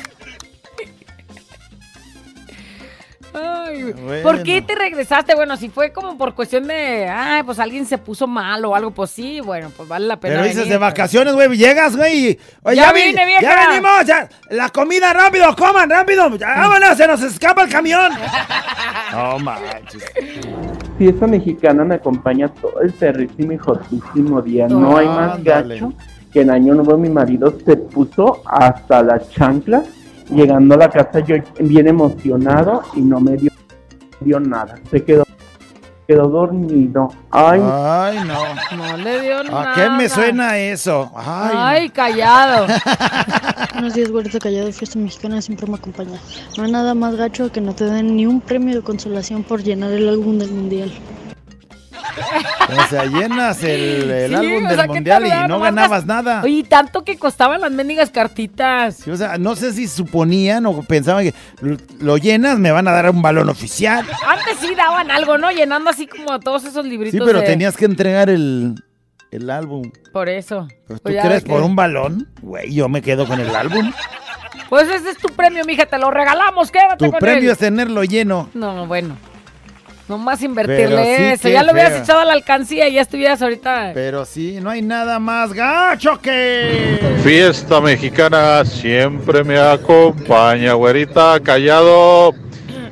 Ay,
Bueno.
¿Por qué te regresaste? Bueno, si fue como por cuestión de, ay, pues alguien se puso mal o algo, pues sí, bueno, pues vale la pena.
Pero dices
venir.
de vacaciones, güey, llegas, güey.
Ya
vi-
vine, vieja.
Ya venimos, ya. La comida rápido, coman rápido. Ya, vámonos, se nos escapa el camión. No manches.
Fiesta mexicana me acompaña todo el perrísimo y jotísimo día. No hay más
Ándale.
gacho que en Año Nuevo mi marido se puso hasta la chancla. Llegando a la casa yo bien emocionado y no me dio, dio nada. Se quedó, quedó dormido. Ay,
Ay, no.
No le dio nada.
¿A qué me suena eso? Ay,
Ay, callado.
Buenos días, Güerita Callado, Fiesta Mexicana siempre me acompaña. No hay nada más gacho que no te den ni un premio de consolación por llenar el álbum del mundial.
O sea, llenas el, el
Sí,
álbum
o
del
sea, ¿qué
mundial y no ganabas nada.
Oye, y tanto que costaban las mendigas cartitas.
Sí, o sea, no sé si suponían o pensaban que lo- lo llenas, me van a dar un balón oficial.
Antes sí daban algo, ¿no? Llenando así como todos esos libritos.
Sí, pero
de-
tenías que entregar el, el álbum.
Por eso.
Pero ¿Tú
Pues
crees
que-
por un balón? Güey, yo me quedo con el álbum.
Pues ese es tu premio, mija, te lo regalamos, quédate
Tu
con
premio
él.
es tenerlo lleno.
No, bueno. Nomás invertirle
sí,
eso. Ya lo hubieras echado a la alcancía y ya estuvieras ahorita.
Pero sí, no hay nada más gacho que...
Fiesta mexicana siempre me acompaña, güerita, callado,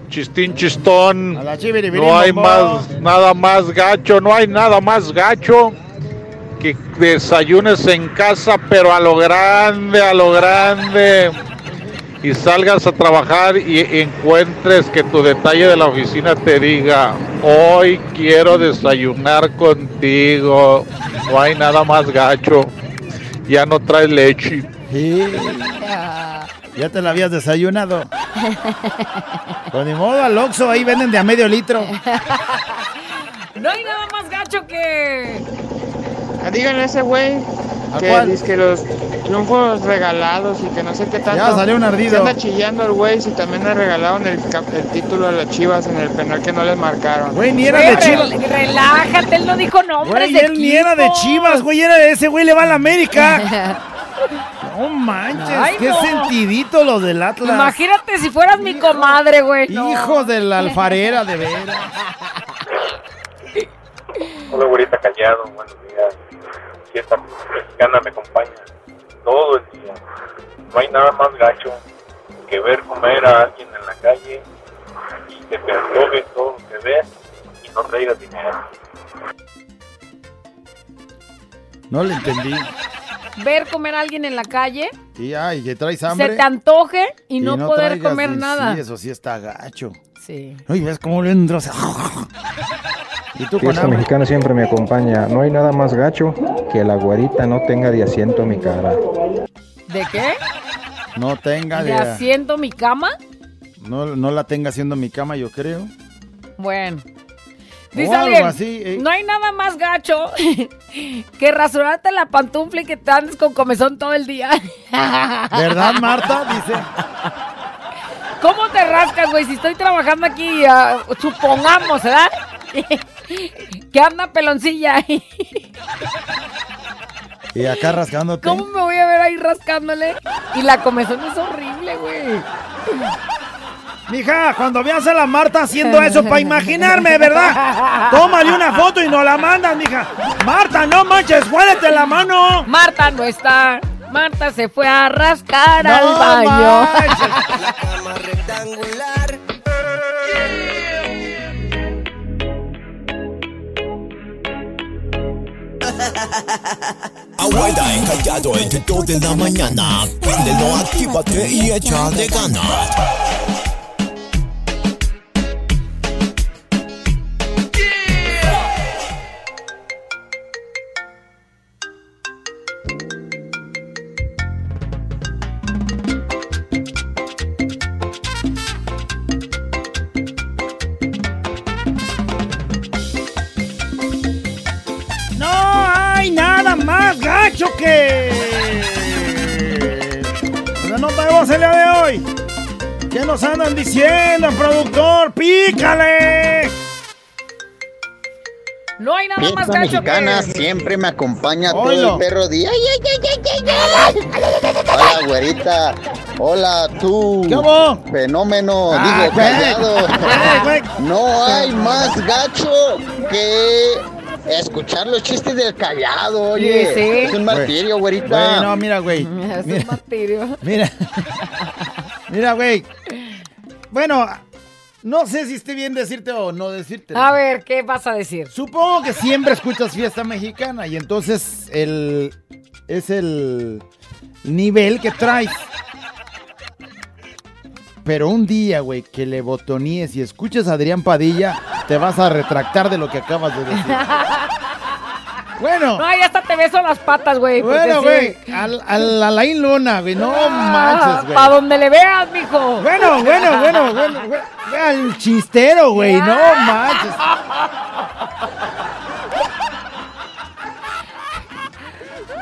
chistín chistón. No hay más, nada más gacho, no hay nada más gacho que desayunes en casa, pero a lo grande, a lo grande. Y salgas a trabajar y encuentres que tu detalle de la oficina te diga, hoy quiero desayunar contigo. No hay nada más gacho. Ya no traes leche.
Sí. Ya te la habías desayunado. Pues ni modo, al Oxxo, ahí venden de a medio litro.
No hay nada más gacho que.
Díganle a ese güey
¿A
que
cuál?
dice que los triunfos regalados y que no sé qué tanto.
Ya salió un ardido.
Se anda chillando el güey si también le regalaron el, título a las chivas en el penal que no les marcaron.
Güey, ni era
Güey,
de Chivas.
rel- Relájate, él no dijo nombres
Güey,
de
él ni era de. Chivas, güey, era de ese güey, le va a la América. No manches,
Ay,
qué
no.
sentidito los del Atlas.
Imagínate si fueras mi comadre, güey. no.
Hijo de la alfarera, de veras.
Hola, güerita callado, buenos días. Fiesta mexicana me acompaña todo el día. No hay nada más gacho que ver comer a alguien en la calle y que te antoje todo lo que ves y no traigas dinero.
No le entendí.
Ver comer a alguien en la calle,
Y ay, que traes hambre.
se te antoje y, no, poder
traigas
comer nada.
Sí, eso sí está gacho.
Sí.
Oye, ¿ves cómo le entró? Y tú con
Fiesta mexicana siempre me acompaña. No hay nada más gacho que la güerita no tenga de asiento mi cara.
¿De qué?
No tenga
¿De
de...
asiento mi cama?
No, no la tenga haciendo mi cama, yo creo.
Bueno.
O
Dice alguien,
así, eh.
no hay nada más gacho que rasurarte la pantufla y que te andes con comezón todo el día.
¿Verdad, Marta? Dice.
¿Cómo te rascas, güey? Si estoy trabajando aquí, ah, supongamos, ¿verdad? que anda peloncilla.
Y acá rascándote.
¿Cómo me voy a ver ahí rascándole? Y la comezón es horrible, güey.
Mija, cuando veas a la Marta haciendo eso, para imaginarme, ¿verdad? Tómale una foto y nos la mandas, mija. Marta, no manches, huélete la mano.
Marta no está. Marta se fue a rascar
No
al baño.
Abuela encallado entre dos de la mañana. Préndelo, actívate y échale ganas.
¿Qué nos andan diciendo, productor? ¡Pícale!
No hay nada más gacho
mexicana
que...
siempre me acompaña todo
Oilo.
el perro día. Ay, ay, ay, ay, ay, ay. Hola, güerita. Hola, tú. Fenómeno.
Ah,
Digo, callado.
Güey.
No hay más gacho que escuchar los chistes del callado, oye.
Sí, sí.
Es un martirio, güerita.
Güey, no, mira, güey.
Es
Mira,
un martirio.
mira. Mira, güey. Bueno, no sé si esté bien decirte o no decirte.
A ver, ¿qué vas a decir?
Supongo que siempre escuchas fiesta mexicana y entonces el es el nivel que traes. Pero un día, güey, que le botoníes y escuches a Adrián Padilla, te vas a retractar de lo que acabas de decir. Bueno.
No, ya hasta te beso las patas, güey.
Bueno,
sí.
güey, al, al Alain Luna, güey, no manches, güey.
Para donde le veas, mijo.
Bueno, bueno, bueno, bueno, al chistero, güey, no manches.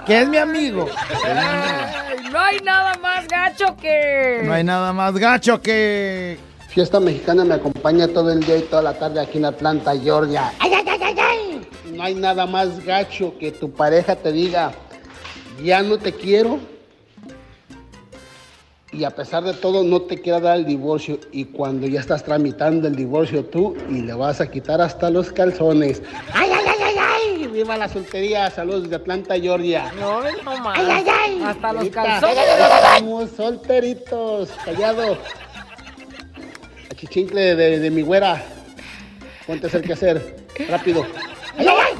Que es mi amigo.
Ay, no hay nada más gacho que...
No hay nada más gacho que.
Fiesta mexicana me acompaña todo el día y toda la tarde aquí en Atlanta, Georgia. ¡Ay, ay, ay, hay nada más gacho que tu pareja te diga, ya no te quiero. Y a pesar de todo, no te quiera dar el divorcio. Y cuando ya estás tramitando el divorcio tú y le vas a quitar hasta los calzones. ¡Ay, ay, ay, ay, ay! ¡Viva la soltería! Saludos de Atlanta, Georgia.
No, no más.
¡Ay, ay, ay!
Hasta los calzones.
Estamos solteritos, callado. Achichincle de, de mi güera. Ponte a hacer qué hacer. Rápido.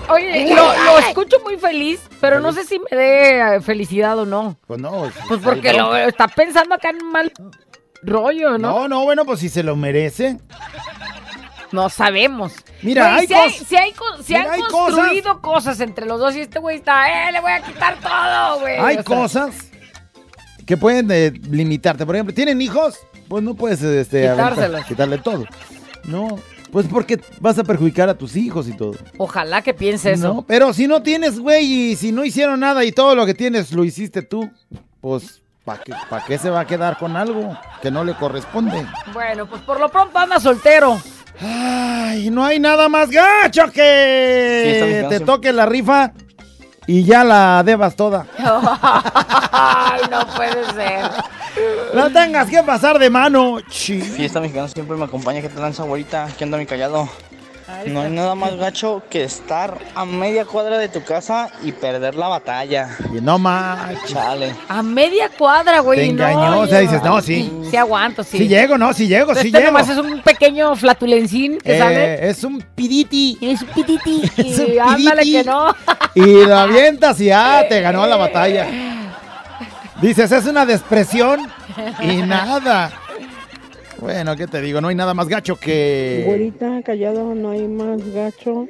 Oye, lo, lo escucho muy feliz, pero no sé si me dé eh, felicidad o no.
Pues no.
Pues porque lo está pensando acá en mal rollo, ¿no?
No, no, bueno, pues si se lo merece.
No sabemos.
Mira, hay
si hay, si hay si
Mira,
han
hay
construido cosas. entre los dos y este güey está, ¡eh, le voy a quitar todo, güey!
Hay
O sea,
cosas que pueden eh, limitarte. Por ejemplo, ¿tienen hijos? Pues no puedes este, aventar- quitarle todo. No, pues porque vas a perjudicar a tus hijos y todo.
Ojalá que piense eso.
No, pero si no tienes, güey, y si no hicieron nada y todo lo que tienes lo hiciste tú, pues ¿para qué, pa' qué se va a quedar con algo que no le corresponde?
Bueno, pues por lo pronto anda soltero.
Ay, no hay nada más gacho
Sí,
que
bien,
te
sí.
toque la rifa y ya la debas toda.
Ay, no puede ser.
La tengas que pasar de mano. Chi.
Fiesta mexicana siempre me acompaña. ¿Qué tal, güerita? ¿Qué onda, mi callado? No hay nada más gacho que estar a media cuadra de tu casa y perder la batalla.
Y no más.
Chale.
A media cuadra, güey.
Te
no,
engañó, o sea, dices, no, sí.
Sí aguanto, sí.
Sí llego, no, sí llego, sí
este
llego.
nomás es un pequeño flatulencín que
Eh,
sale.
es un piditi.
Es un piditi.
Es un
Y ándale que no.
Y lo avientas y ya te ganó la batalla. Dices, es una despresión y nada. Bueno, ¿qué te digo? No hay nada más gacho que...
Güerita, callado, no hay más gacho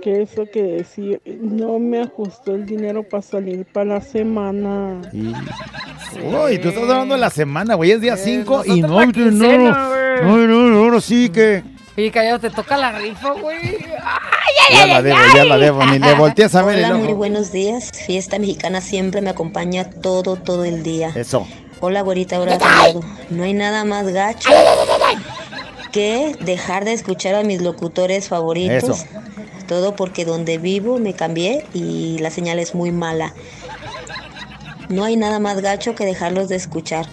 que eso que decir. No me ajustó el dinero para salir para la semana.
Uy, tú estás hablando de la semana, güey. Es día 5 y no,
la
no,
quincena,
no, no, no, no, ahora sí que...
Oye, callado, te toca la rifa, güey.
Ya la debo, ya la debo, ni le volteas a ver el
Hola, muy buenos días. Fiesta mexicana siempre me acompaña todo, todo el día.
Eso.
Hola, güerita, ahora. No hay nada más gacho que dejar de escuchar a mis locutores favoritos.
Eso.
Todo porque donde vivo me cambié y la señal es muy mala. No hay nada más gacho que dejarlos de escuchar.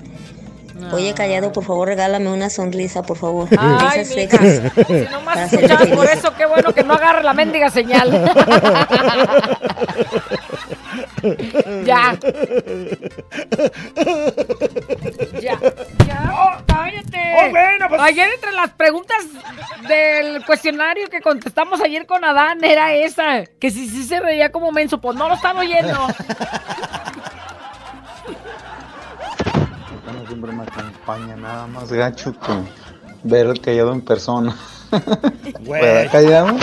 Oye, callado, por favor, regálame una sonrisa, por favor.
Ay,
Esas
mija.
secas.
Si nomás escuchabas por eso, qué bueno que no agarre la mendiga señal. ya. Ya. Ya. Oh, cállate.
Oh, bueno, pues-
Ayer entre las preguntas del cuestionario que contestamos ayer con Adán era esa. Que si sí se reía como menso, pues no lo están oyendo.
Siempre me acompaña nada más gacho que ver el callado en persona. ¿Verdad, callado?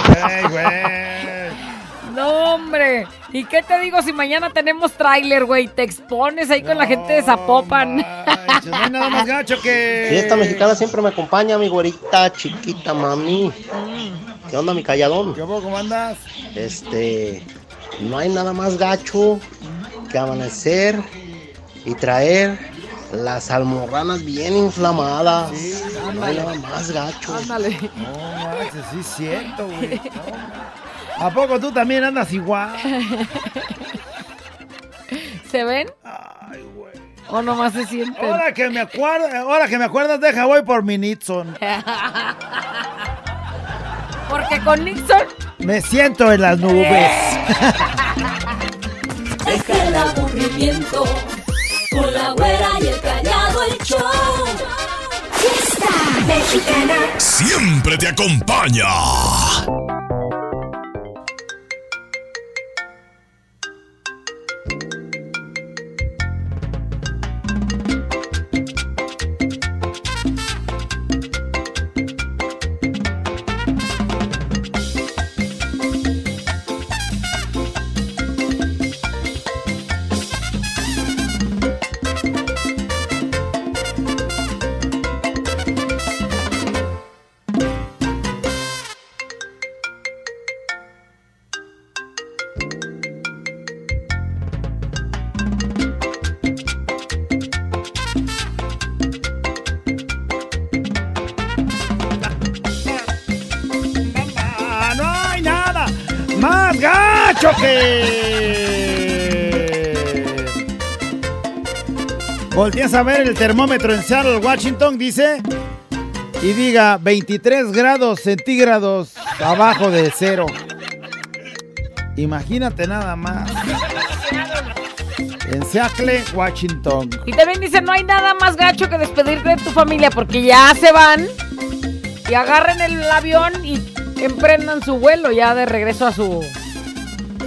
No, hombre. ¿Y qué te digo si mañana tenemos tráiler, güey? Te expones ahí con la gente de Zapopan.
No hay nada más gacho que...
Fiesta mexicana siempre me acompaña, mi güerita chiquita, mami. ¿Qué onda, mi calladón?
¿Qué ¿Cómo andas?
Este, no hay nada más gacho que amanecer y traer las almorranas bien inflamadas. no hay nada más gacho.
Ándale.
No, Max, sí es cierto, güey. No. ¿A poco tú también andas igual?
¿Se ven? ¿O nomás se sienten?
Ahora que me acuerdo, ahora que me acuerdas, deja voy por mi Nixon.
Porque con Nixon
Me siento en las nubes.
Deja el aburrimiento con la güera y el callado el show. Fiesta mexicana.
Siempre te acompaña.
Volteas a ver el termómetro en Seattle, Washington, dice, y diga 23 grados centígrados abajo de cero. Imagínate nada más. En Seattle, Washington.
Y también dice, no hay nada más gacho que despedirte de tu familia porque ya se van y agarren el avión y emprendan su vuelo ya de regreso a su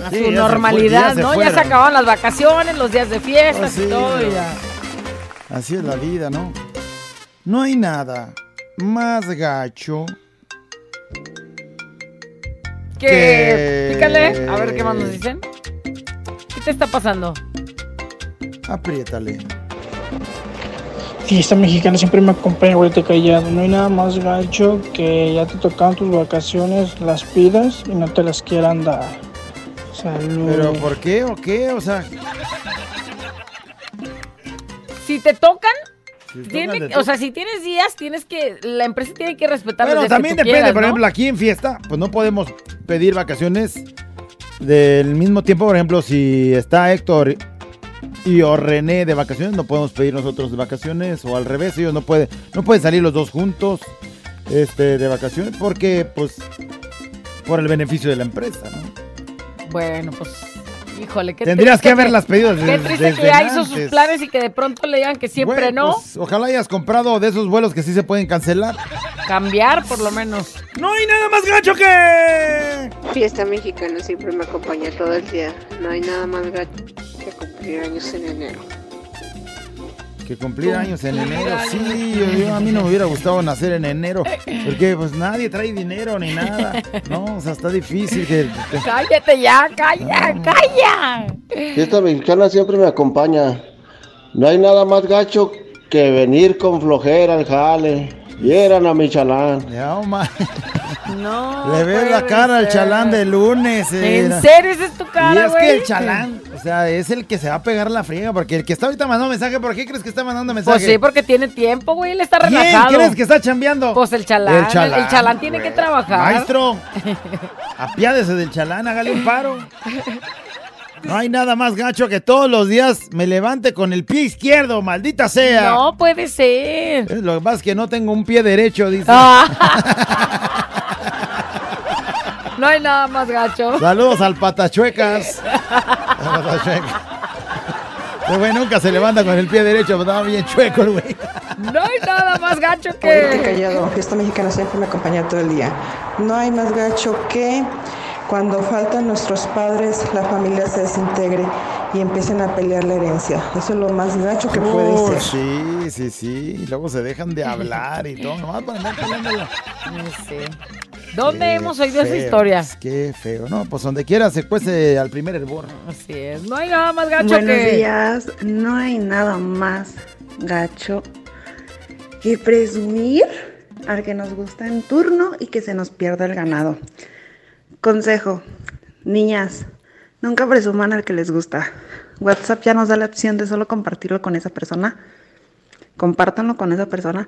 a
Sí,
su
ya se fue-
normalidad,
ya
¿no? ya se acabaron las vacaciones, los días de fiestas y
sí,
todo, y ya.
Así es la vida, ¿no? No hay nada más gacho
Que, pícale, a ver qué más nos dicen. ¿Qué te está pasando?
Apriétale.
Fiesta mexicana siempre me acompaña, güerita callado. No hay nada más gacho que ya te tocaron tus vacaciones, las pidas y no te las quieran dar. Salud.
¿Pero por qué o qué? O sea,
Si te tocan,
Si
tiene- o sea, si tienes días, tienes que, la empresa tiene que respetar
Bueno,
que
también
tú
depende.
quieras,
por
¿no?
ejemplo, aquí en fiesta, pues no podemos pedir vacaciones del mismo tiempo. Por ejemplo, si está Héctor y o René de vacaciones, no podemos pedir nosotros de vacaciones. O al revés, ellos no pueden, no pueden salir los dos juntos este, de vacaciones porque, pues, por el beneficio de la empresa, ¿no?
Bueno, pues, híjole, qué
Tendrías
triste
que haberlas pedido
Qué
desde-
triste
desde
que ya hizo sus planes y que de pronto le digan que siempre
Güey,
no.
pues, ojalá hayas comprado de esos vuelos que sí se pueden cancelar.
Cambiar, por lo menos.
No hay nada más gacho que.
Fiesta mexicana siempre me acompaña todo el día. No hay nada más gacho que cumplir años en enero.
Que cumplir años en enero, sí, yo, yo- a mí no me hubiera gustado nacer en enero, porque pues nadie trae dinero ni nada, no, o sea, está difícil que... que-
Cállate ya, calla, calla.
Fiesta mexicana siempre me acompaña. No hay nada más gacho que venir con flojera al jale. Vieran a mi chalán.
No.
Le ves la cara al chalán de lunes.
¿En
era.
serio esa es tu
Y
cara,
es que el chalán, o sea, es el que se va a pegar la friega, porque el que está ahorita mandando mensaje, ¿por qué crees que está mandando mensaje?
Pues sí, porque tiene tiempo, güey. Él está
¿Quién
relajado.
crees que está chambeando?
Pues el chalán.
El chalán,
El chalán tiene que trabajar.
Maestro, apiádese del chalán, hágale un paro. No hay nada más gacho que todos los días me levante con el pie izquierdo, maldita sea.
No puede ser.
Eh, Lo que pasa es que no tengo un pie derecho, dice.
No hay nada más gacho.
Saludos al patachuecas. Al patachuecas. Güey nunca se levanta con el pie derecho, pero estaba bien chueco el güey.
No hay nada más gacho que.
callado, fiesta mexicana siempre me acompaña todo el día. No hay más gacho que cuando faltan nuestros padres, la familia se desintegre y empiecen a pelear la herencia. Eso es lo más gacho que puede
Oh,
ser.
Sí, sí, sí. Y luego se dejan de hablar y todo. Nomás para andar peleándola.
¿Dónde
Qué
hemos oído esa historia?
Qué feo. No, pues donde quiera se cuece al primer hervor.
Así es. No hay nada más gacho
Buenos
que.
días. No hay nada más gacho que presumir al que nos gusta en turno y que se nos pierda el ganado. Consejo, niñas, nunca presuman al que les gusta. WhatsApp ya nos da la opción de solo compartirlo con esa persona. Compártanlo con esa persona.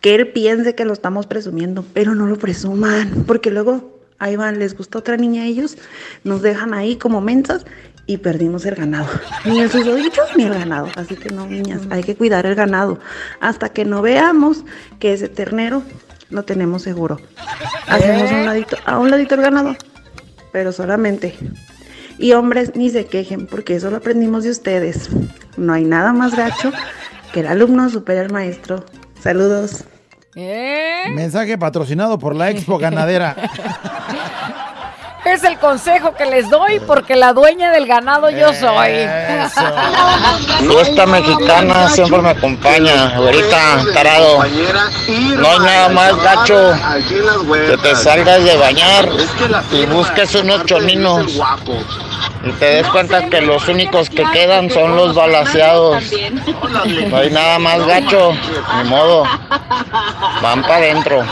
Que él piense que lo estamos presumiendo, pero no lo presuman, porque luego ahí van, les gusta otra niña a ellos, nos dejan ahí como mensas y perdimos el ganado. Ni el susodicho ni el ganado. Así que no, niñas, hay que cuidar el ganado. Hasta que no veamos que ese ternero lo tenemos seguro. Hacemos un ladito, a un ladito el ganado, pero solamente. Y hombres, ni se quejen, porque eso lo aprendimos de ustedes. No hay nada más gacho que el alumno supera al maestro. Saludos.
¿Eh?
Mensaje patrocinado por la Expo Ganadera.
Es el consejo que les doy porque la dueña del ganado yo soy.
Fiesta mexicana siempre me acompaña, ahorita tarado. No hay nada más gacho que te salgas de bañar y busques unos choninos y te des cuenta que los únicos que quedan son los balaseados. No hay nada más gacho, ni modo. Van para adentro.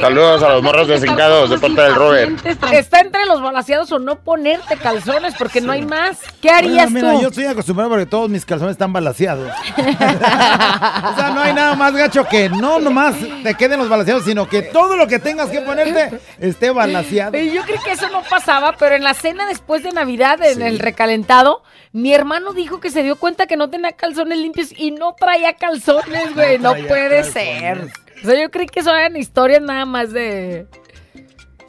Saludos a los morros desincados de parte del Robert.
Está entre los balaseados o no ponerte calzones porque no hay más. ¿Qué harías
Bueno, mira,
tú?
yo estoy acostumbrado porque todos mis calzones están balaseados. o sea, no hay nada más gacho que no nomás te queden los balaseados, sino que todo lo que tengas que ponerte esté balaseado.
Y yo creo que eso no pasaba, pero en la cena después de Navidad, en el recalentado, mi hermano dijo que se dio cuenta que no tenía calzones limpios y no traía calzones, güey. No, puede
calzones.
ser. O sea, yo creí que eso eran historias nada más de.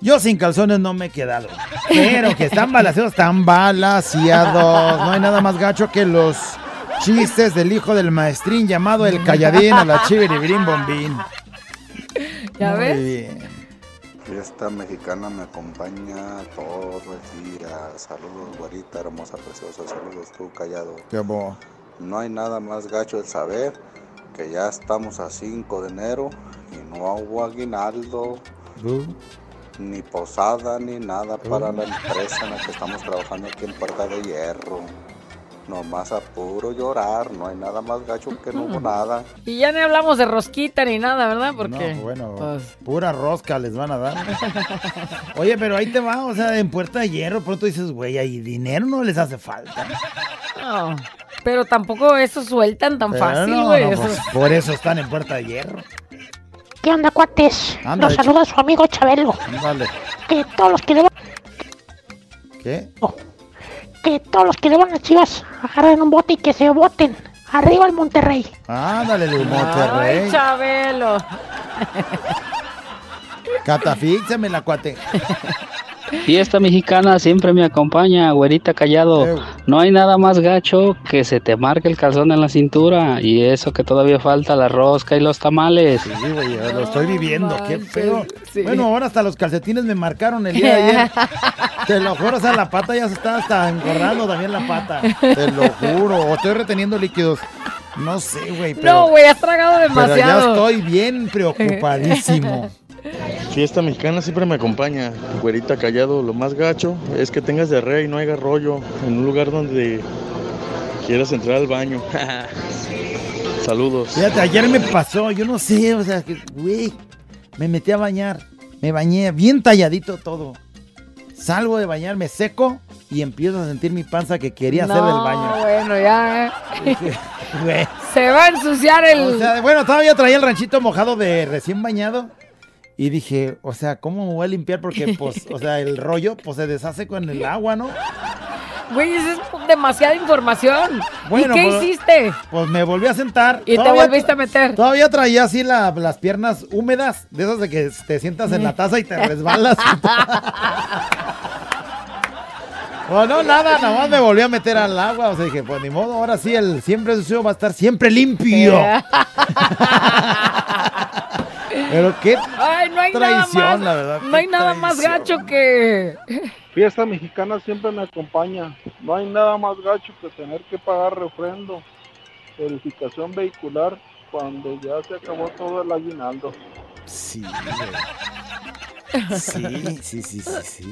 Yo sin calzones no me he quedado. Pero que están balaseados, están balaseados. No hay nada más gacho que los chistes del hijo del maestrín llamado el calladín a la chiviribirín bombín.
¿Ya
Muy
ves?
bien.
Fiesta mexicana me acompaña todos los días. Saludos, güerita, hermosa, preciosa. Saludos, tú, callado.
Qué bo.
No hay nada más gacho el saber que ya estamos a 5 de enero y no hubo aguinaldo, ni posada, ni nada para la empresa en la que estamos trabajando aquí en Puerta de Hierro. Nomás a puro llorar, no hay nada más gacho que no hubo nada.
Y ya no hablamos de rosquita ni nada, ¿verdad? Porque.
No, bueno,
pues,
pura rosca les van a dar. Oye, pero ahí te va, o sea, en Puerta de Hierro pronto dices, güey, ahí dinero no les hace falta.
no, pero tampoco eso sueltan tan
Pero
fácil,
no,
güey.
no, pues, por eso están en Puerta de Hierro.
¿Qué onda, cuates?
Ándale,
Los saluda su amigo Chabelo.
Dale.
Que todos los que le van,
¿Qué?
Que todos los que le van a Chivas agarren un bote y que se voten. Arriba el Monterrey.
Ándale,
Ay,
Monterrey.
Chabelo.
Catafíxame la cuate.
Fiesta mexicana siempre me acompaña, güerita callado. No hay nada más gacho que se te marque el calzón en la cintura y eso que todavía falta la rosca y los tamales.
Sí, güey, lo estoy viviendo, qué feo. Bueno, ahora hasta los calcetines me marcaron el día de ayer. Te lo juro, o sea, la pata ya se está hasta engordando también la pata. Te lo juro. O estoy reteniendo líquidos. No sé, güey, pero...
No, güey, has tragado
Pero ya
demasiado.
estoy bien preocupadísimo.
Fiesta mexicana siempre me acompaña. Güerita callado, lo más gacho es que tengas diarrea y no haya rollo en un lugar donde quieras entrar al baño. Saludos.
Fíjate, ayer me pasó, yo no sé, o sea, que, güey, me metí a bañar, me bañé bien talladito todo. Salgo de bañar, me seco y empiezo a sentir mi panza que quería hacer del
No,
baño.
bueno, ya. eh.
Güey.
Se va a ensuciar el.
O sea, bueno, todavía traía el ranchito mojado de recién bañado. Y dije, o sea, ¿cómo me voy a limpiar? Porque, pues, o sea, el rollo, pues, se deshace con el agua, ¿no?
Güey, esa es demasiada información.
Bueno,
¿Y qué
pues-
hiciste?
Pues me volví a sentar.
Y te volviste a meter.
Todavía traía así la- las piernas húmedas, de esas de que te sientas en la taza y te resbalas. Pues no, nada, nada más me volví a meter al agua. O sea, dije, pues ni modo, ahora sí, el siempre sucio va a estar siempre limpio. Pero qué
Ay, no hay
traición,
nada más.
la verdad.
No hay nada más gacho que.
Fiesta mexicana siempre me acompaña. No hay nada más gacho que tener que pagar refrendo, verificación vehicular, cuando ya se acabó todo el aguinaldo.
Sí, güey. Sí, sí, sí, sí, sí.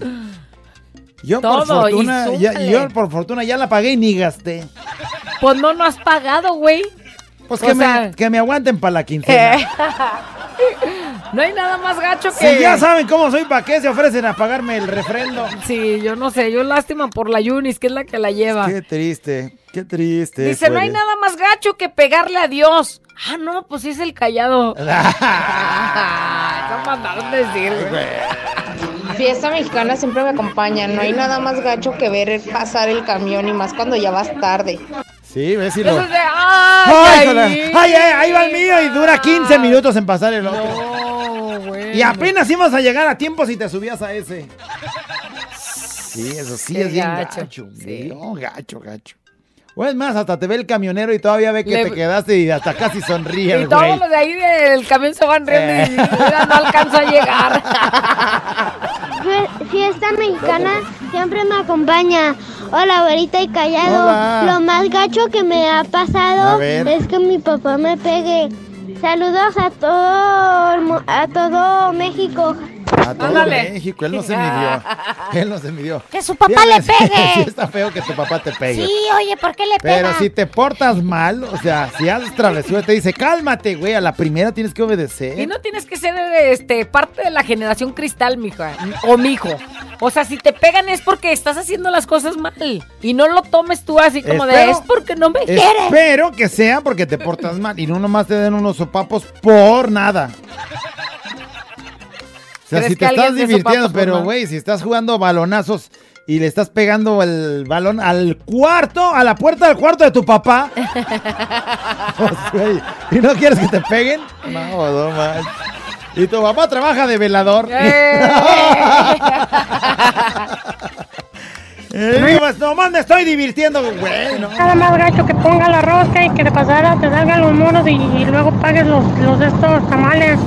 Yo por
y
fortuna, ya, yo por fortuna ya la pagué y ni gasté.
Pues no, no has pagado, güey.
Pues
O
que,
sea-
me, que me aguanten para la quincena.
no hay nada más gacho que.
Si ya saben cómo soy, ¿para qué se ofrecen a pagarme el refrendo?
Sí, yo no sé, yo lástima por la Yunis, que es la que la lleva.
Qué triste, qué triste.
Dice, no hay nada más gacho que pegarle a Dios. Ah, no, pues sí es el callado. ¿Cómo mandaron decir?
Fiesta mexicana siempre me acompaña. No hay nada más gacho que ver pasar el camión y más cuando ya vas tarde.
Sí, ves si lo...
Eso es de,
¡Ay,
¡ay!
joder!
ahí!
¡Ay, ay, ahí va el mío! Y dura 15 minutos en pasar el otro.
No, güey.
Y apenas íbamos a llegar a tiempo si te subías a ese. Sí, eso sí
Qué
es bien
gacho,
gacho. No, gacho, gacho. O es más, hasta te ve el camionero y todavía ve que
Le-
te quedaste y hasta casi sonríe
Y
el
todos los de ahí del camión se van riendo y
Eh.
mira, no alcanzo a llegar.
Fie- Fiesta mexicana siempre me acompaña. Hola, güerita y callado.
Hola.
Lo más gacho que me ha pasado es que mi papá me pegue. Saludos a todo, a todo México.
A todo
Ándale.
México, él no se midió. Él no se midió.
Que su papá le pegue.
Sí está feo que tu papá te pegue.
Sí, oye, ¿por qué le pega?
Pero si te portas mal, o sea, si haces travesura, te dice, cálmate, güey, a la primera tienes que obedecer.
Y no tienes que ser este parte de la generación cristal, mija, o mijo. O sea, si te pegan es porque estás haciendo las cosas mal. Y no lo tomes tú así como de es porque no me quieres.
Espero que sea porque te portas mal y no nomás te den unos sopapos por nada. O sea,
¿Crees
si te estás divirtiendo, pero güey, si estás jugando balonazos y le estás pegando el balón al cuarto, a la puerta del cuarto de tu papá, pues, güey, y no quieres que te peguen, no, no más. Y tu papá trabaja de velador. Eh, pues nomás me estoy divirtiendo, güey. no.
Nada más gacho que ponga la rosca y que de pasada te salgan los monos y, y luego pagues los, los de estos tamales.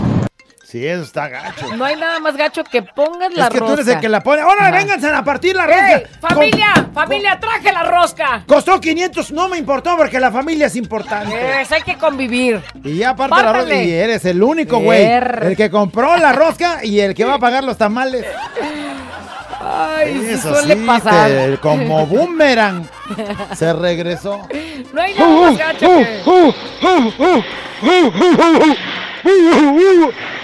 Sí, eso está gacho.
No hay nada más gacho que pongas la
es que
rosca.
tú eres el que la pone. ¡Ahora, vénganse a partir la rosca!
¡Ey, familia! ¡Familia, traje la rosca!
Costó 500, no me importó porque la familia es importante.
Es, hay que convivir.
Y ya aparte la rosca. Y eres el único, güey.
Er.
El que compró la rosca y el que va a pagar los tamales.
Ay, sí
Eso
suele
sí,
pasar.
te- como boomerang. Se regresó.
No hay nada más gacho que...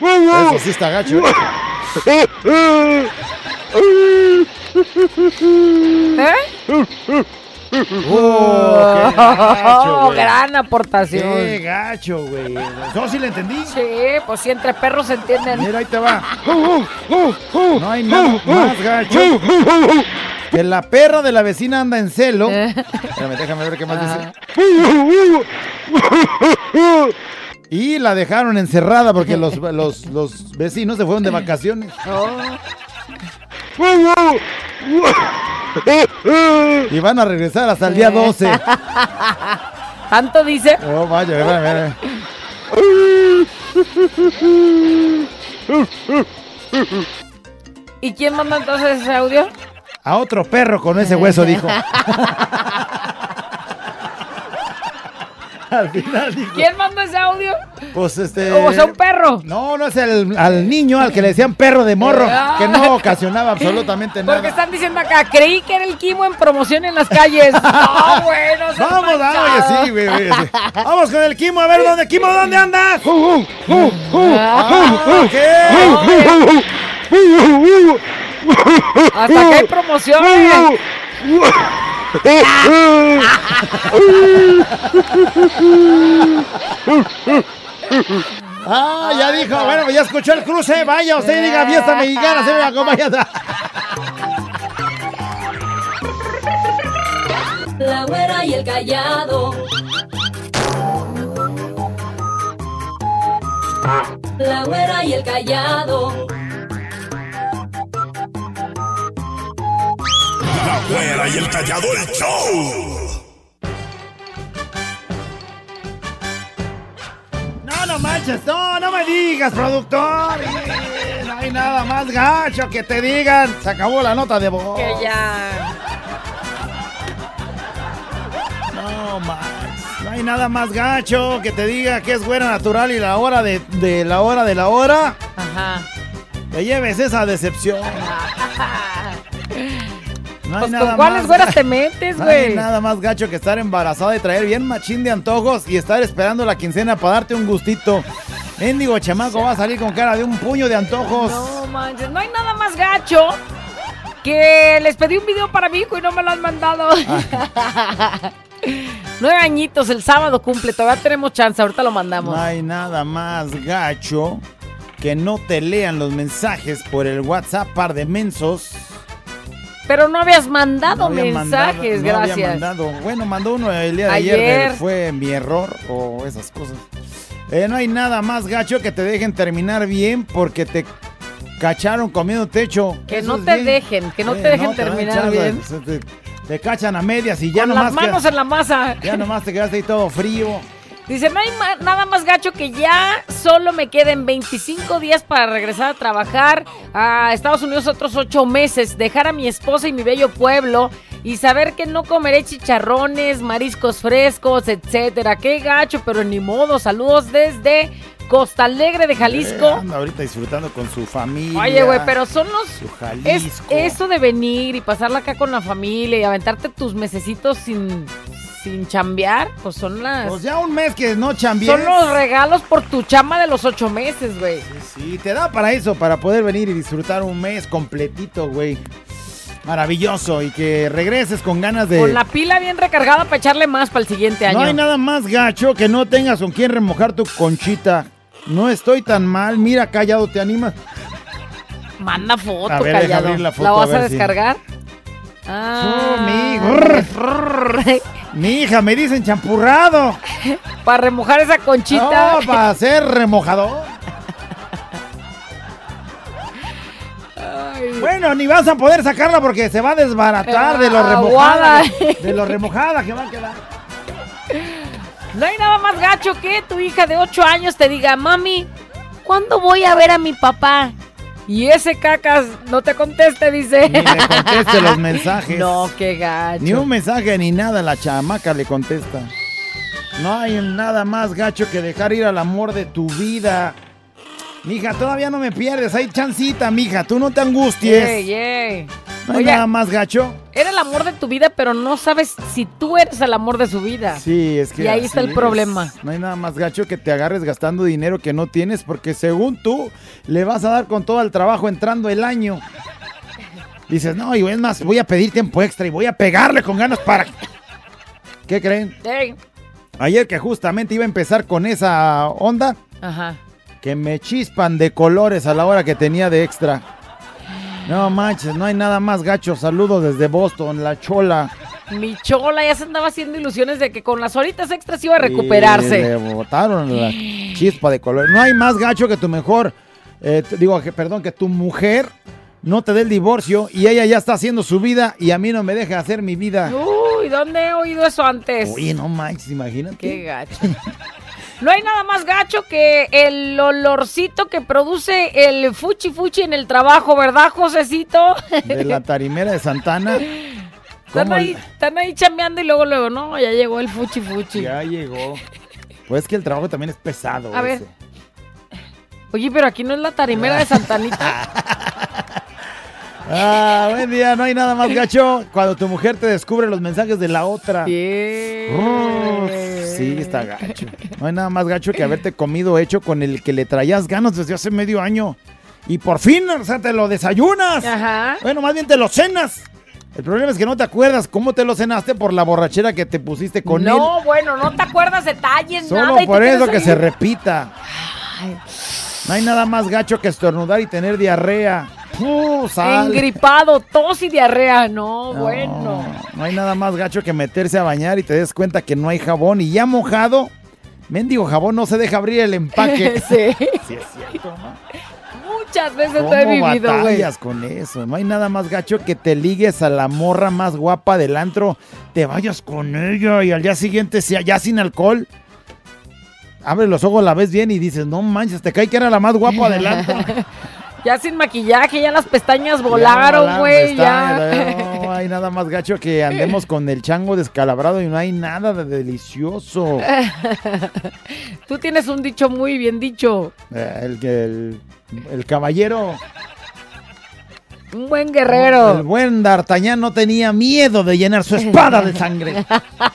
Eso sí está gacho. ¿eh?
¿Eh?
Oh, qué gacho, güey.
gran aportación.
Qué gacho, güey. Yo sí le entendí.
Sí, pues si entre perros se entienden.
Mira, ahí te va. No hay nada más gacho que la perra de la vecina anda en celo. Espérame, déjame ver qué más dice. Y la dejaron encerrada porque los, los, los vecinos se fueron de vacaciones. Y van a regresar hasta el día 12.
¿Tanto dice?
Oh, vaya, espérame, espérame.
¿Y quién mandó entonces ese audio?
A otro perro con ese hueso, dijo. Al final dijo.
¿Quién mandó ese audio?
Pues este.
O sea, un perro.
No, no es el, al niño al que le decían perro de morro, que no ocasionaba absolutamente
Porque
nada.
están diciendo acá, creí que era el Kimo en promoción en las calles. No, bueno, seas
Vamos, vamos,
manchado.
oye, sí, güey, güey, sí. Vamos con el Kimo, a ver dónde, Kimo, ¿dónde andas?
Ah,
¿qué?
Hasta que hay promociones.
Ah, ya dijo, bueno, ya escuchó el cruce, vaya, usted diga fiesta mexicana, se me acompaña.
La güera y el callado. La güera y el callado.
La güera y el callado el show.
Manches, no, no me digas, productor. No hay nada más gacho que te digan. Se acabó la nota de voz.
Que ya.
No, Max. No hay nada más gacho que te diga que es güera natural y la hora de, de la hora de la hora
Ajá.
te lleves esa decepción. No
Pues con cuáles güeras te metes,
No hay
güey.
nada más gacho que estar embarazada y traer bien machín de antojos y estar esperando la quincena para darte un gustito. Mendigo chamaco va a salir con cara de un puño de antojos.
No manches, no hay nada más gacho que les pedí un video para mi hijo y no me lo han mandado. Nueve añitos, el sábado cumple, todavía tenemos chance, ahorita lo mandamos.
No hay nada más gacho que no te lean los mensajes por el WhatsApp, par de mensos.
Pero no habías mandado
No
mensajes,
mandado- no había
gracias.
mandado. Bueno, mandó uno el día de ayer,
Ayer.
fue mi error o esas cosas. Eh, no hay nada más gacho que te dejen terminar bien porque te cacharon comiendo techo.
Que
Eso
no te
bien.
dejen, que no
Eh,
te dejen terminar bien.
Te, te cachan a medias y ya
Con
nomás
las manos en la masa.
ya nomás te quedaste ahí todo frío.
Dice, no hay nada más gacho que ya solo me queden 25 días para regresar a trabajar a Estados Unidos otros 8 meses, dejar a mi esposa y mi bello pueblo y saber que no comeré chicharrones, mariscos frescos, etcétera. Qué gacho, pero ni modo. Saludos desde Costa Alegre de
Eh,
Jalisco.
anda ahorita disfrutando con su familia.
Oye, güey, pero son los...
Su
Es
Jalisco.
eso de venir y pasarla acá con la familia y aventarte tus mesecitos sin, sin chambear, pues son las...
Pues ya un mes que no chambies.
Son los regalos por tu chama de los ocho meses, güey.
Sí, te da para eso, para poder venir y disfrutar un mes completito, güey. Maravilloso y que regreses con ganas de...
Con la pila bien recargada para echarle más para el siguiente año.
No hay nada más gacho que no tengas con quien remojar tu conchita. No estoy tan mal, mira callado, ¿te animas?
Manda foto,
A ver, deja
callado.
abrir la foto,
¿La vas a,
ver si-
descargar? Ah,
mi- Mi hija, me dicen champurrado.
Para remojar esa conchita.
No, para hacer remojador. Bueno, ni vas a poder sacarla porque se va a desbaratar de lo
Ah,
remojada. de lo remojada que va a quedar.
No hay nada más gacho que tu hija de 8 años te diga, mami, ¿cuándo voy a ver a mi papá? Y ese cacas no te conteste, dice.
Ni le conteste los mensajes.
No, qué gacho.
Ni un mensaje ni nada, la chamaca le contesta. No hay nada más gacho que dejar ir al amor de tu vida. Mija, todavía no me pierdes, hay chancita, mija, tú no te angusties.
Ey, ey.
No hay
Oye,
nada más gacho.
Era el amor de tu vida, pero no sabes si tú eres el amor de su vida.
Sí, es que.
Y ahí está el
es.
problema.
No hay nada más gacho que te agarres gastando dinero que no tienes porque según tú le vas a dar con todo el trabajo entrando el año. Dices, no, y es más, voy a pedir tiempo extra y voy a pegarle con ganas para... ¿Qué creen? Ayer que justamente iba a empezar con esa onda,
Ajá.
que me chispan de colores a la hora que tenía de extra. No manches, no hay nada más gacho. Saludos desde Boston, la chola.
Mi chola ya se andaba haciendo ilusiones de que con las horitas extras iba a
Y le
recuperarse.
botaron la chispa de color. No hay más gacho que tu mejor, eh, digo, que, perdón, que tu mujer no te dé el divorcio y ella ya está haciendo su vida y a mí no me deja hacer mi vida.
Uy, ¿dónde he oído eso antes?
Oye, no manches, imagínate.
Qué gacho. No hay nada más gacho que el olorcito que produce el fuchi fuchi en el trabajo, ¿verdad, Josecito?
De la tarimera de Santana.
Están
¿Cómo
ahí, están ahí chambeando y luego, luego, no, ya llegó el fuchi fuchi.
Ya llegó. Pues que el trabajo también es pesado.
A ver. Oye, pero aquí no es la tarimera de Santanita.
Ah, buen día, no hay nada más gacho cuando tu mujer te descubre los mensajes de la otra. Sí, está gacho. No hay nada más gacho que haberte comido hecho con el que le traías ganas desde hace medio año. Y por fin, o sea, te lo desayunas.
Ajá.
Bueno, más bien te lo cenas. El problema es que no te acuerdas cómo te lo cenaste por la borrachera que te pusiste con
no, bueno, no te acuerdas detalles,
él. Solo
nada. y
por eso que se repita. No hay nada más gacho que estornudar y tener diarrea. ¡Puh, sal!
Engripado, tos y diarrea. No, bueno.
No hay nada más gacho que meterse a bañar y te des cuenta que no hay jabón y ya mojado. Mendigo jabón no se deja abrir el empaque.
Sí.
Sí, es cierto, ¿no?
Muchas veces
¿Cómo
lo he vivido, güey.
batallas con eso? No hay nada más gacho que te ligues a la morra más guapa del antro, te vayas con ella y al día siguiente sea ya sin alcohol. Abre los ojos, la ves bien y dices, no manches, te cae que era la más guapa del antro.
Ya sin maquillaje, ya las pestañas volaron, güey. Ya.
No hay nada más gacho que andemos con el chango descalabrado y no hay nada de delicioso.
Tú tienes un dicho muy bien dicho.
Eh, El, el, el caballero,
Un buen guerrero.
el buen D'Artagnan no tenía miedo de llenar su espada de sangre.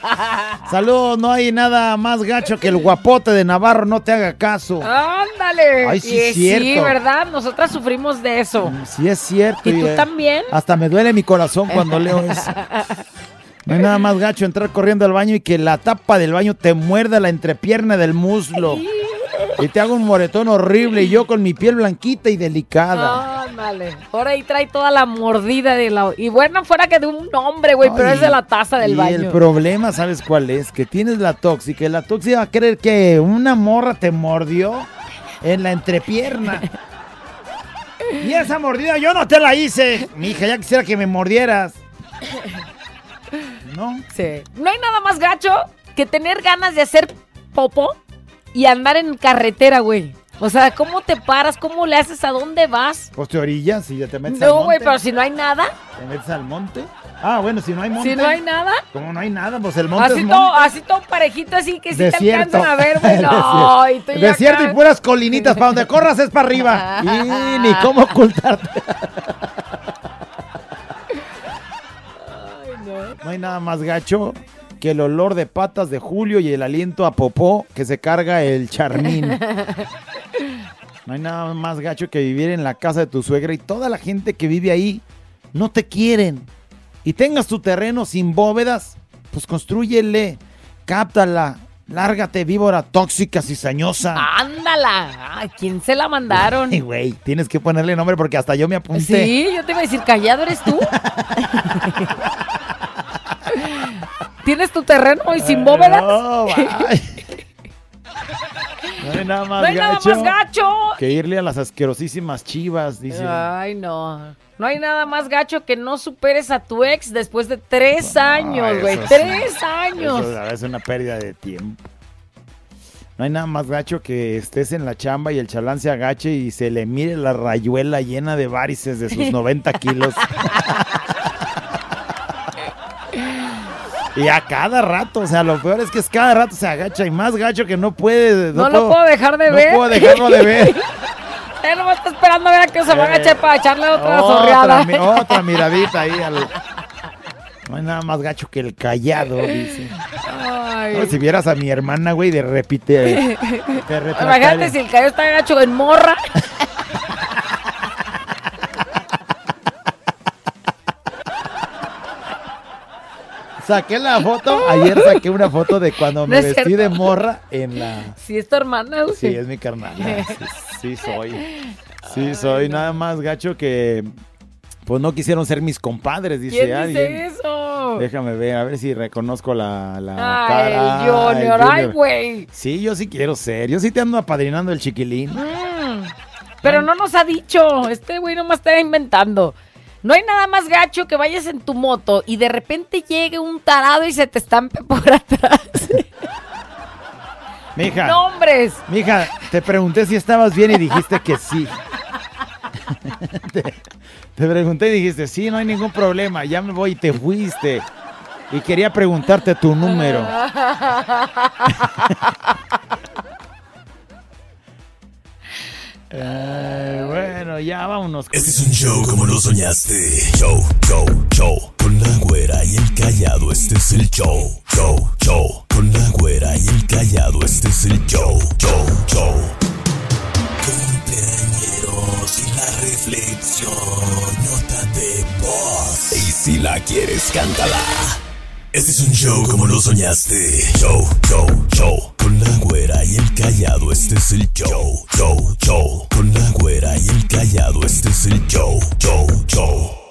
Saludos, no hay nada más gacho que el guapote de Navarro no te haga caso.
Ándale.
Ay, sí,
Y
es cierto.
Sí, ¿verdad? Nosotras sufrimos de eso.
Sí es cierto.
¿Y tú
eh,
también?
Hasta me duele mi corazón cuando leo eso. No hay nada más gacho entrar corriendo al baño y que la tapa del baño te muerda la entrepierna del muslo. Y te hago un moretón horrible y yo con mi piel blanquita y delicada.
Ándale. Por ahí trae toda la mordida de la. Y bueno, fuera que de un hombre, güey, pero es de la taza del
y
baño.
el problema, ¿sabes cuál es? Que tienes la tóxica y la tóxica va a creer que una morra te mordió en la entrepierna. Y esa mordida yo no te la hice. Mija, ya quisiera que me mordieras. ¿No?
Sí. No hay nada más gacho que tener ganas de hacer popo y andar en carretera, güey. O sea, ¿cómo te paras? ¿Cómo le haces? ¿A dónde vas?
Pues te orillas y ya te metes al
No,
monte.
güey, pero si no hay nada,
¿Te metes al monte? Ah, bueno, si no hay monte.
si no hay nada,
Como no hay nada, pues el monte
así
es
todo, así todo parejito, así que si te alcanzan a ver, güey. No, y tú ya
Desierto
acá-
y puras colinitas, para donde corras es para arriba. Y ni cómo ocultarte. No hay nada más gacho que el olor de patas de Julio y el aliento a popó que se carga el charmín. No hay nada más gacho que vivir en la casa de tu suegra y toda la gente que vive ahí no te quieren. Y tengas tu terreno sin bóvedas, pues construyele, cáptala, lárgate, víbora tóxica, cizañosa.
Ándala. ¿A quién se la mandaron?
Ay, güey, tienes que ponerle nombre porque hasta yo me apunté.
Sí, yo te iba a decir, callado eres tú. ¿Tienes tu terreno y sin bóvedas?
No. No hay nada más
No hay nada
gacho
más gacho.
que irle a las asquerosísimas chivas, dice.
Ay, no. No hay nada más gacho que no superes a tu ex después de tres años, güey. Tres años.
Eso es una pérdida de tiempo. No hay nada más gacho que estés en la chamba y el chalán se agache y se le mire la rayuela llena de varices de sus 90 kilos. y a cada rato, o sea, lo peor es que es cada rato se agacha y más gacho que no puede.
No, lo puedo dejar de
no
ver.
puedo dejarlo de ver.
Él no está esperando a ver a que se va a agachar para echarle otra
otra,
zorreada.
mi- otra miradita ahí al- No hay nada más gacho que el callado, dice.
Ay.
No, si vieras a mi hermana, güey, de repite.
Imagínate si el callo está gacho en morra.
Saqué la foto. Ayer saqué una foto de cuando me
es
vestí
cierto.
de morra en la.
Si es tu hermana, güey.
Sí, es mi carnal. Sí, sí soy. Sí soy. Nada más gacho que. Pues no quisieron ser mis compadres, dice
¿Quién
alguien.
dice eso?
Déjame ver, a ver si reconozco la, la
Ay,
cara.
Junior, ay, güey.
Sí, yo sí quiero ser. Yo sí te ando apadrinando el chiquilín.
Mm, Pero no nos ha dicho. Este güey nomás está inventando. No hay nada más gacho que vayas en tu moto y de repente llegue un tarado y se te estampe por atrás.
Mija.
¡Nombres!
Mija, te pregunté si estabas bien y dijiste que sí. te, te pregunté y dijiste, sí, no hay ningún problema, ya me voy y te fuiste. Y quería preguntarte tu número. Eh, bueno, ya vámonos.
Este es un show como lo soñaste. Show, show, show. Con la güera y el callado, este es el show. Show, show. Con la güera y el callado, este es el show. Show, show. Cumpleañeros y la reflexión. Nota de voz. Y si la quieres, cántala. Este es un show como lo soñaste. Show, show, show. Con la güera y el callado, este es el show. Show, show. Con la güera y el callado, este es el show. Show, show.